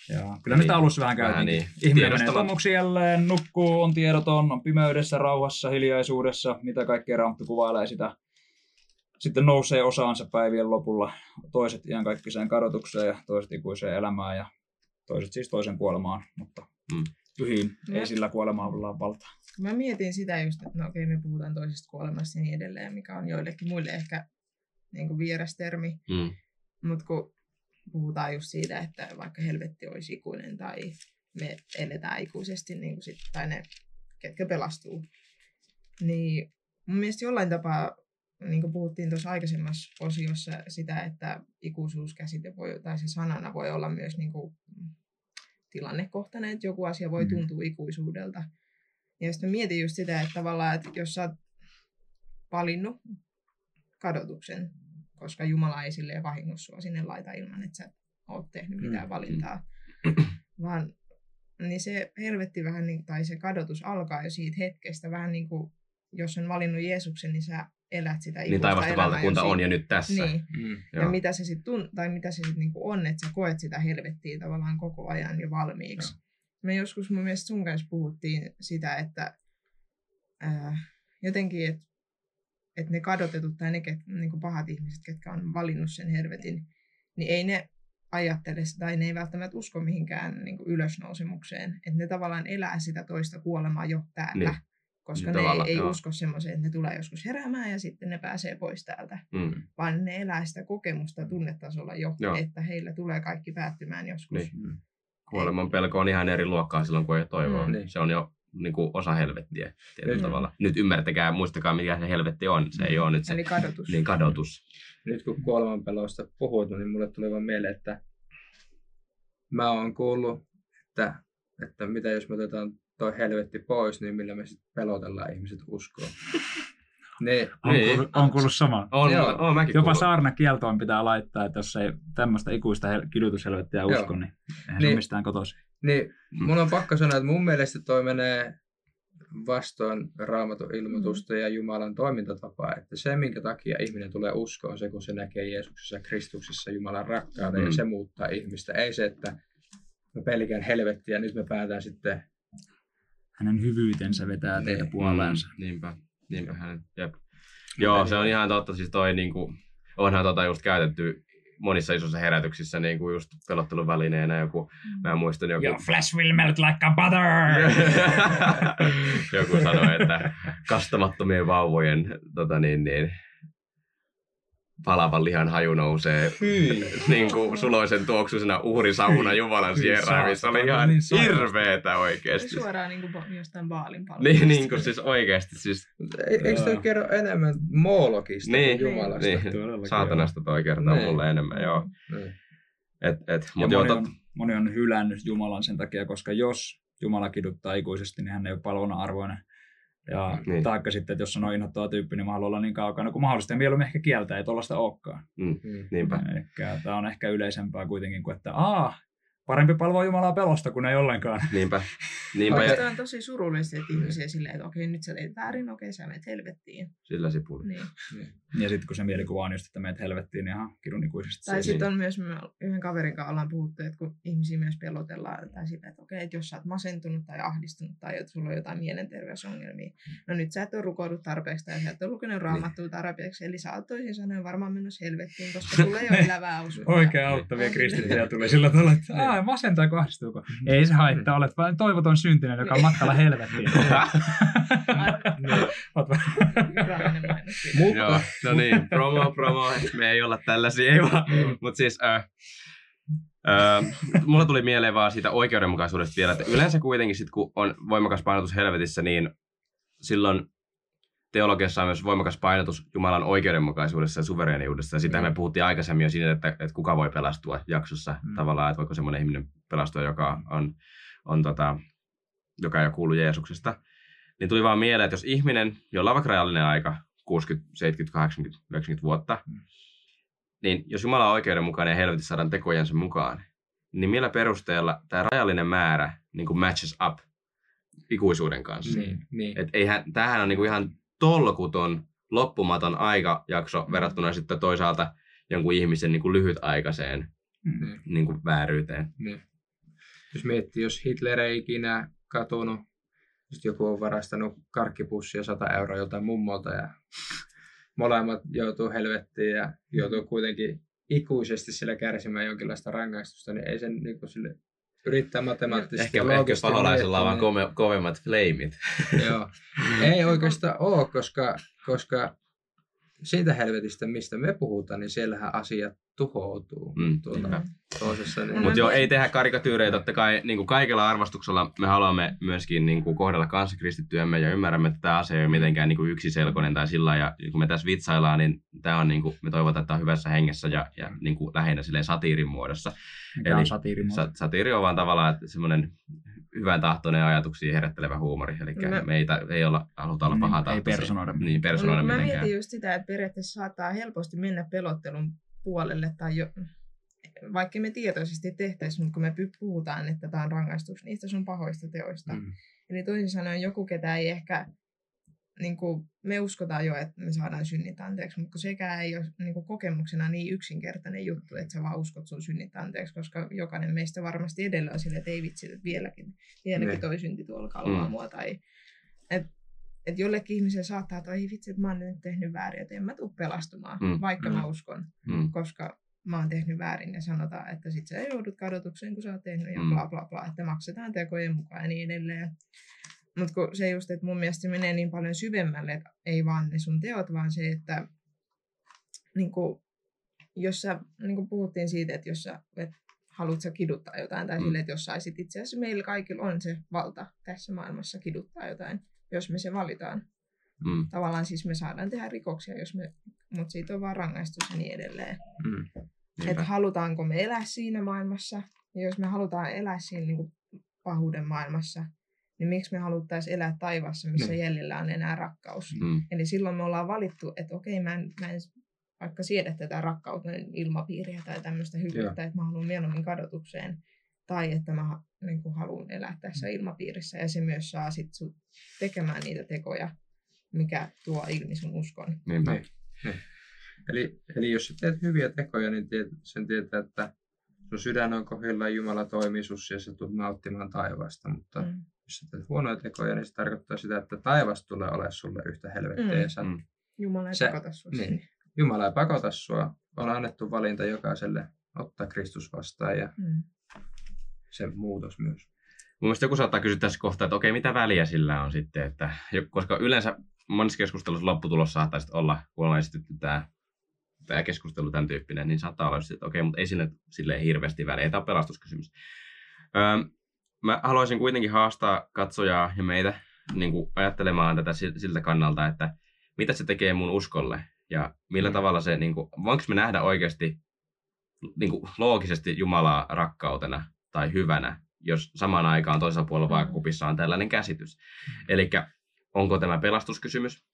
Ja kyllä me Niin. alussa vähän käytiin. niin. Ihminen menee jälleen, nukkuu, on tiedoton, on pimeydessä, rauhassa, hiljaisuudessa, mitä kaikkea Raamattu kuvailee sitä. Sitten nousee osaansa päivien lopulla, toiset iankaikkiseen kadotukseen ja toiset ikuiseen elämään ja toiset siis toisen kuolemaan, mutta Mm. pyhiin ei Ja- sillä kuolemalla valtaa. Mä mietin sitä just, että no okei, me puhutaan toisesta kuolemasta ja niin edelleen, mikä on joillekin muille ehkä niin kuin vieras termi. Mm. Mutta kun puhutaan just siitä, että vaikka helvetti olisi ikuinen tai me eletään ikuisesti, niin kuin sit, tai ne, ketkä pelastuu, niin mun mielestä jollain tapaa, niin kuin puhuttiin tuossa aikaisemmassa osiossa, sitä, että ikuisuuskäsite voi, tai se sanana voi olla myös niin kuin tilannekohtainen, että joku asia voi Mm. tuntua ikuisuudelta. Ja sitten mietin just sitä, että tavallaan, että jos sä oot valinnut kadotuksen, koska Jumala ei silleen vahingossa sua sinne laita ilman, että sä oot tehnyt mitään Mm. valintaa, vaan niin se helvetti vähän, niin, tai se kadotus alkaa jo siitä hetkestä vähän niin kuin, jos on valinnut Jeesuksen, niin sä elät sitä Niin taivasten elämää valtakunta jo on ja nyt tässä. Niin. Mm. Ja Joo. mitä se sitten tun- tai mitä se sit niinku on, että sä koet sitä helvettiä tavallaan koko ajan jo valmiiksi. Me joskus mun mielestä sun kanssa puhuttiin sitä, että ää, jotenkin, että et ne kadotetut tai ne ket, niinku pahat ihmiset, ketkä on valinnut sen helvetin, niin ei ne ajattele sitä, tai ne ei välttämättä usko mihinkään niinku ylösnousemukseen. Että ne tavallaan elää sitä toista kuolemaa jo täällä. Niin. Koska Niin ne ei, ei joo. usko semmoiseen, että ne tulee joskus heräämään ja sitten ne pääsee pois täältä Mm. vaan ne elää sitä kokemusta tunnetasolla jo, Joo. että heillä tulee kaikki päättymään joskus. Niin. Kuoleman pelko on ihan eri luokkaa silloin, kun ei toivoa. Mm. Mm. Se on jo niin kuin osa helvettiä tietyllä Nyt- tavalla. Nyt ymmärtäkää, muistakaa mikä se helvetti on. Se ei ole nyt se Eli kadotus. niin kadotus. nyt kun kuolemanpelosta puhut, niin mulle tuli vaan mieleen, että mä oon kuullut, että, että mitä jos me otetaan toi helvetti pois, niin millä me sitten pelotellaan ihmiset uskoon. [LAUGHS] Niin, On, Niin. kuullut, on kuullut sama. On, Joo. on mäkin Jopa saarnakieltoon pitää laittaa, että jos ei tämmöistä ikuista hel- kidutushelvettiä Joo. usko, niin eihän se Niin. ole mistään kotoisin. niin mun on pakko sanoa, että mun mielestä toi menee vastoin raamatun ilmoitusta ja Jumalan toimintatapaa, että se, minkä takia ihminen tulee uskoon, on se, kun se näkee Jeesuksessa ja Kristuksessa Jumalan rakkauden Mm. ja se muuttaa ihmistä. Ei se, että mä pelkään helvettiä ja nyt me päätään sitten Hänen hyvyytensä vetää Niin. teitä puoleensa. Mm, niinpä, niinpä hänen. Jep. Joo, se on ihan totta. Siis toi niinku, onhan tota just käytetty monissa isoissa herätyksissä niin kuin just pelottelun välineenä joku, mä muistan joku... Your flesh will melt like a butter! [LAUGHS] joku sanoi, että kastamattomien vauvojen tota niin, niin, palavan lihan haju nousee niin kuin suloisen tuoksuisena uhrisauna Jumalan sierään, missä oli ihan Niin hirveetä Se oikeesti. suoraan niin kuin jostain baalin Niin, niin kuin siis oikeesti. Siis, E- Eikö toi Joo. kerro enemmän Moolokista Niin, kuin Jumalasta? niin, Todellakin, saatanasta toi kertaa Niin. mulle enemmän, joo. Niin. Et, et, Ja mut moni, on, moni on hylännyt Jumalan sen takia, koska jos Jumala kiduttaa ikuisesti, niin hän ei ole palvonnan arvoinen. Ja Niin. taikka sitten, että jos on inhottava tyyppi, niin mä haluan olla niin kaukana kuin mahdollista. Ja mieluummin ehkä kieltää, ei tuollaista olekaan. Mm. niinpä. Eli tämä on ehkä yleisempää kuitenkin kuin, että aa, parempi palvoa Jumalaa pelosta kuin ei ollenkaan. Niinpä. [LAUGHS] Niinpä Tämä on tosi surullista, että ihmisiä silleen, että okei, nyt sä teit väärin, okei, sä menet helvettiin. sillä sipuli. Niin. Ja sitten kun se mielikuva on just, että meet helvettiin, niin ihan kidun ikuisesti. Tai sitten on myös, me yhden kaverin kanssa ollaan puhuttu, että kun ihmisiä myös pelotellaan, tai sitä, että okei, että jos sä oot masentunut tai ahdistunut tai että sulla on jotain mielenterveysongelmia, no nyt sä et ole rukoillut tarpeeksi tai sä et ole lukenut raamattua tarpeeksi, eli sä oot toisin sanoen varmaan menossa helvettiin, koska sulla ei ole [LAUGHS] elävää uskoa. Oikein auttavia kristittyjä tuli sillä tavalla, että Aa, masentaa kohdistuuko. Ei se haittaa, olet vain toivoton syntinen, joka on matkalla helvettiin. [LAUGHS] Virallinen mainos. Mutta Joo, no niin, promo, promo, me ei olla tällaisia, ei vaan. Mutta siis, äh, äh, mulla tuli mieleen vaan siitä oikeudenmukaisuudesta vielä, että yleensä kuitenkin sit, kun on voimakas painotus helvetissä, niin silloin teologiassa on myös voimakas painotus Jumalan oikeudenmukaisuudessa ja suvereeniudessa. Ja sitä Mm. me puhuttiin aikaisemmin jo siitä, että, että kuka voi pelastua jaksossa Mm. tavallaan, että voiko semmoinen ihminen pelastua, joka on, on tota, joka ei ole kuullut Jeesuksesta. Niin tuli vaan mieleen, että jos ihminen, jolla on vaikka rajallinen aika, 60, 70, 80, 90 vuotta, Mm. niin jos Jumala on oikeudenmukainen ja helvetissä saadaan tekojensa mukaan, niin millä perusteella tämä rajallinen määrä niin kuin matches up ikuisuuden kanssa? niin, niin. Et eihän, tämähän on niinku ihan tolkuton, loppumaton aikajakso verrattuna sitten toisaalta jonkun ihmisen niinku lyhytaikaiseen Mm. niinku vääryyteen. Niin. Jos miettii, jos Hitler ei ikinä katunut, just joku on varastanut karkkipussia 100 euroa joltain mummolta ja [LAUGHS] molemmat joutuu helvettiin ja joutuu kuitenkin ikuisesti sillä kärsimään jonkinlaista rangaistusta, niin ei sen niin kuin sille yrittää matemaattisesti Ehkä, ja ehkä loogisesti paholaisella on vaan kove, kovemmat flameit. niin, joo. Ei oikeastaan ole, koska, koska siitä helvetistä, mistä me puhutaan, niin siellähän asiat tuhoutuu Mm, tuota, niinpä. toisessa. Niin, Mut Mutta joo, ei tehdä karikatyyrejä. Totta kai niin kuin kaikella arvostuksella me haluamme myöskin niin kuin kohdella kanssakristittyjämme ja ymmärrämme, että tämä asia ei ole mitenkään niin kuin yksiselkoinen tai sillä ja kun me tässä vitsaillaan, niin tämä on niin kuin, me toivotaan, että tämä on hyvässä hengessä ja, ja niin kuin lähinnä silleen satiirin muodossa. Mikä Eli on satiirimuoto. Sa- satiiri on vaan tavallaan että semmoinen hyvän tahtoinen ajatuksia herättelevä huumori. Eli Mä- me ei, ta- ei olla, haluta olla Niin, paha ei tahtoisia. personoida Niin, personoida Mä mitenkään. mietin just sitä, että periaatteessa saattaa helposti mennä pelottelun puolelle tai jo, vaikka me tietoisesti tehtäisiin, mutta kun me puhutaan, että tämä on rangaistus niistä sun pahoista teoista. Mm. Eli toisin sanoen joku, ketä ei ehkä, niin kuin, me uskotaan jo, että me saadaan synnit anteeksi, mutta sekään ei ole niin kuin, kokemuksena niin yksinkertainen juttu, että sä vaan uskot sun synnit anteeksi, koska jokainen meistä varmasti edellä on sille, että ei vitsi, että vieläkin, vieläkin niin. toi synti tuolla kalvaa mm. mua. Tai, et, et jollekin ihmiselle saattaa, että ei vitsi, että mä oon nyt tehnyt väärin, että en mä tule pelastumaan, mm. vaikka mm. mä uskon, mm. koska mä oon tehnyt väärin ja sanotaan, että sit sä joudut kadotukseen, kun sä oot tehnyt ja mm. bla bla bla, että maksetaan tekojen mukaan ja niin edelleen. Mutta se just, että mun mielestä se menee niin paljon syvemmälle, että ei vaan ne sun teot, vaan se, että niin kuin, jos sä, niin kuin puhuttiin siitä, että jos sä et, haluat sä kiduttaa jotain, tai mm. sille, että jos saisit itse asiassa meillä kaikilla on se valta tässä maailmassa kiduttaa jotain, jos me se valitaan. Mm. Tavallaan siis me saadaan tehdä rikoksia, jos me, mutta siitä on vaan rangaistus ja niin edelleen. Mm. Että halutaanko me elää siinä maailmassa, ja jos me halutaan elää siinä niin kuin pahuuden maailmassa, niin miksi me haluttaisiin elää taivassa, missä mm. jäljellä on enää rakkaus. Mm. Eli silloin me ollaan valittu, että okei, mä en, mä en vaikka siedä tätä rakkauden ilmapiiriä tai tämmöistä hyvyyttä, että mä haluan mieluummin kadotukseen, tai että mä niin kuin, haluan elää tässä ilmapiirissä, ja se myös saa sit tekemään niitä tekoja, mikä tuo ilmi sun uskon. Niinpä. Niin. Niin. Eli, eli jos sä teet hyviä tekoja, niin tiet, sen tietää, että sun sydän on kohdilla Jumala toimii ja sä tulet nauttimaan taivaasta. Mutta mm. Jos sä teet huonoja tekoja, niin se tarkoittaa sitä, että taivas tulee olemaan sulle yhtä helvettiä. Mm. Mm. Jumala ei sä, pakota sua niin, Jumala ei pakota sua. On annettu valinta jokaiselle ottaa Kristus vastaan ja mm. se muutos myös. Mun mielestä joku saattaa kysyä tässä kohtaa, että okei, mitä väliä sillä on sitten, että, koska yleensä monessa keskustelussa lopputulos saattaa olla, kun ollaan esitetty tämä tämä keskustelu tämän tyyppinen, niin saattaa olla, että okei, mutta ei sille silleen hirveästi väliä. Ei tämä ole pelastuskysymys. Öö, mä haluaisin kuitenkin haastaa katsojaa ja meitä niin kuin ajattelemaan tätä siltä kannalta, että mitä se tekee mun uskolle ja millä mm. tavalla se, niin kuin, voinko me nähdä oikeasti niin kuin, loogisesti Jumalaa rakkautena tai hyvänä, jos samaan aikaan toisella puolella mm. vaakakupissa on tällainen käsitys. Mm. Eli onko tämä pelastuskysymys?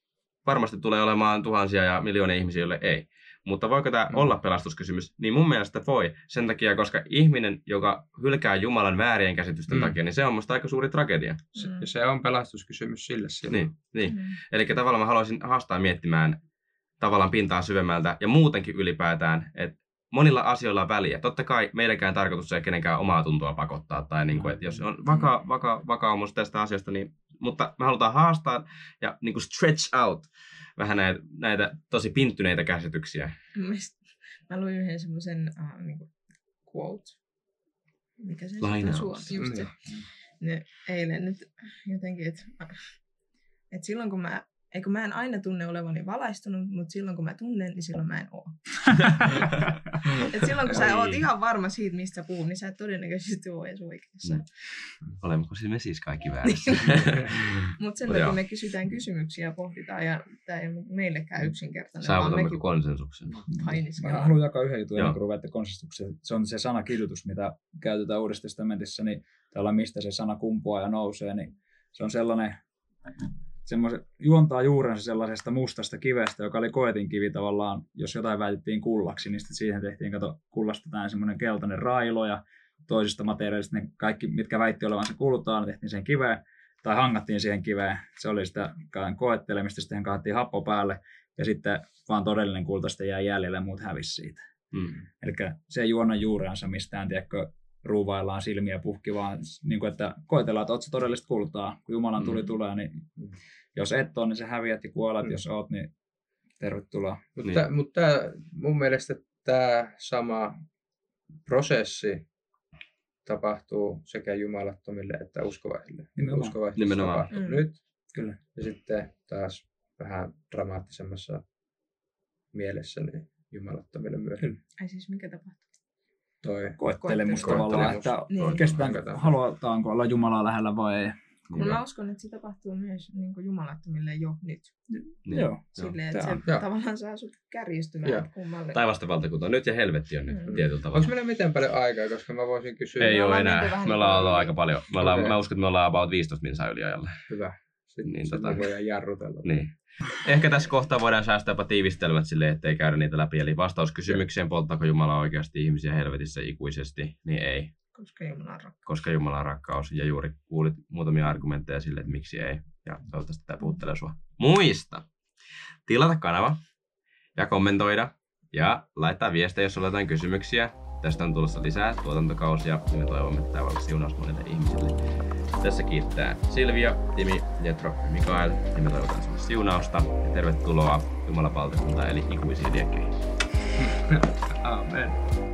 Varmasti tulee olemaan tuhansia ja miljoonia ihmisiä, joille ei. Mutta voiko tämä mm. olla pelastuskysymys? Niin mun mielestä voi. Sen takia, koska ihminen, joka hylkää Jumalan väärien käsitysten mm. takia, niin se on musta aika suuri tragedia. Se, mm. se on pelastuskysymys sille silloin. Niin, niin. Mm. Eli tavallaan mä haluaisin haastaa miettimään tavallaan pintaa syvemmältä ja muutenkin ylipäätään, että monilla asioilla on väliä. Totta kai meidänkään tarkoitus ei kenenkään omaa tuntoa pakottaa, tai niin kuin, että jos on vaka, vaka, vakaumus tästä asiasta, niin, mutta me halutaan haastaa ja niin kuin stretch out vähän näitä, näitä tosi pinttyneitä käsityksiä. Mä luin yhden semmoisen uh, niin quote. Mikä se on? Just se. Ne, eilen nyt jotenkin, että et silloin kun mä Eikö mä en aina tunne olevani valaistunut, mutta silloin kun mä tunnen, niin silloin mä en oo. [LAUGHS] et silloin kun sä oot ihan varma siitä, mistä puhun, niin sä et todennäköisesti ole edes oikeassa. Mm. Olemmeko siis me siis kaikki [LAUGHS] väärässä? mutta sen takia me kysytään kysymyksiä ja pohditaan, ja tämä ei ole meillekään yksinkertainen. Saavutammeko mekin... konsensuksen? Mä haluan jakaa yhden jutun ennen kuin ruveatte konsensukseen. Se on se sana kidutus, mitä käytetään Uudessa testamentissa, niin täällä mistä se sana kumpuaa ja nousee, niin se on sellainen juontaa juurensa sellaisesta mustasta kivestä, joka oli koetin kivi tavallaan, jos jotain väitettiin kullaksi, niin sitten siihen tehtiin, kato, kullasta semmoinen keltainen railo ja toisista materiaalista ne kaikki, mitkä väitti olevansa kultaa, ne tehtiin sen kiveen tai hangattiin siihen kiveen. Se oli sitä koettelemista, sitten kaattiin happo päälle ja sitten vaan todellinen kulta sitten jäi jäljelle ja muut hävisi siitä. Mm. Eli se juona juurensa mistään, tiedätkö, ruuvaillaan silmiä puhki, vaan niin kuin, että koetellaan, että oletko todellista kultaa. Kun Jumalan tuli mm. tulee, niin jos et ole, niin se häviät ja kuolet. Mm. Jos oot, niin tervetuloa. Mutta, niin. mutta mun mielestä tämä sama prosessi tapahtuu sekä jumalattomille että uskovaisille. Nimenomaan. Uskovaisille Nimenomaan. mm. nyt. Kyllä. Ja sitten taas vähän dramaattisemmassa mielessä niin jumalattomille myös. Kyllä. Ai siis mikä tapahtuu? Toi koettelemus tavallaan, että niin. kestetään, halutaanko olla Jumalaa lähellä vai ei. Niin mä uskon, että se tapahtuu myös niin kuin jumalattomille jo nyt. Niin. Joo. Silleen, että se Joo. tavallaan saa sut kärjistymään Joo. kummalle. Taivasten valtakunta on nyt ja helvetti on nyt mm. tietyllä tavalla. Onko meillä miten paljon aikaa, koska mä voisin kysyä? Ei ole enää. Me ollaan ollut aika paljon. Me ollaan, okay. Mä uskon, että me ollaan about 15 minsaa yliajalla. Hyvä. Sitten, Niin, sitten tota- voidaan jarrutella. Niin. Ehkä tässä kohtaa voidaan säästää jopa tiivistelmät silleen, ettei käydä niitä läpi. Eli vastaus kysymykseen, polttaako Jumala oikeasti ihmisiä helvetissä ikuisesti, niin ei. Koska Jumala on rakkaus. Koska Jumala on rakkaus. Ja juuri kuulit muutamia argumentteja sille, että miksi ei. Ja toivottavasti tämä puhuttelee sua. Muista! Tilata kanava ja kommentoida ja laittaa viestejä, jos sulla on jotain kysymyksiä. Tästä on tulossa lisää tuotantokausia ja me toivomme, että tämä olisi siunaus monille ihmisille. Tässä kiittää Silvia, Timi, Jetro ja Mikael ja me toivotan sinulle siunausta ja tervetuloa Jumalan valtakuntaan eli ikuisiin liekkeihin. Amen.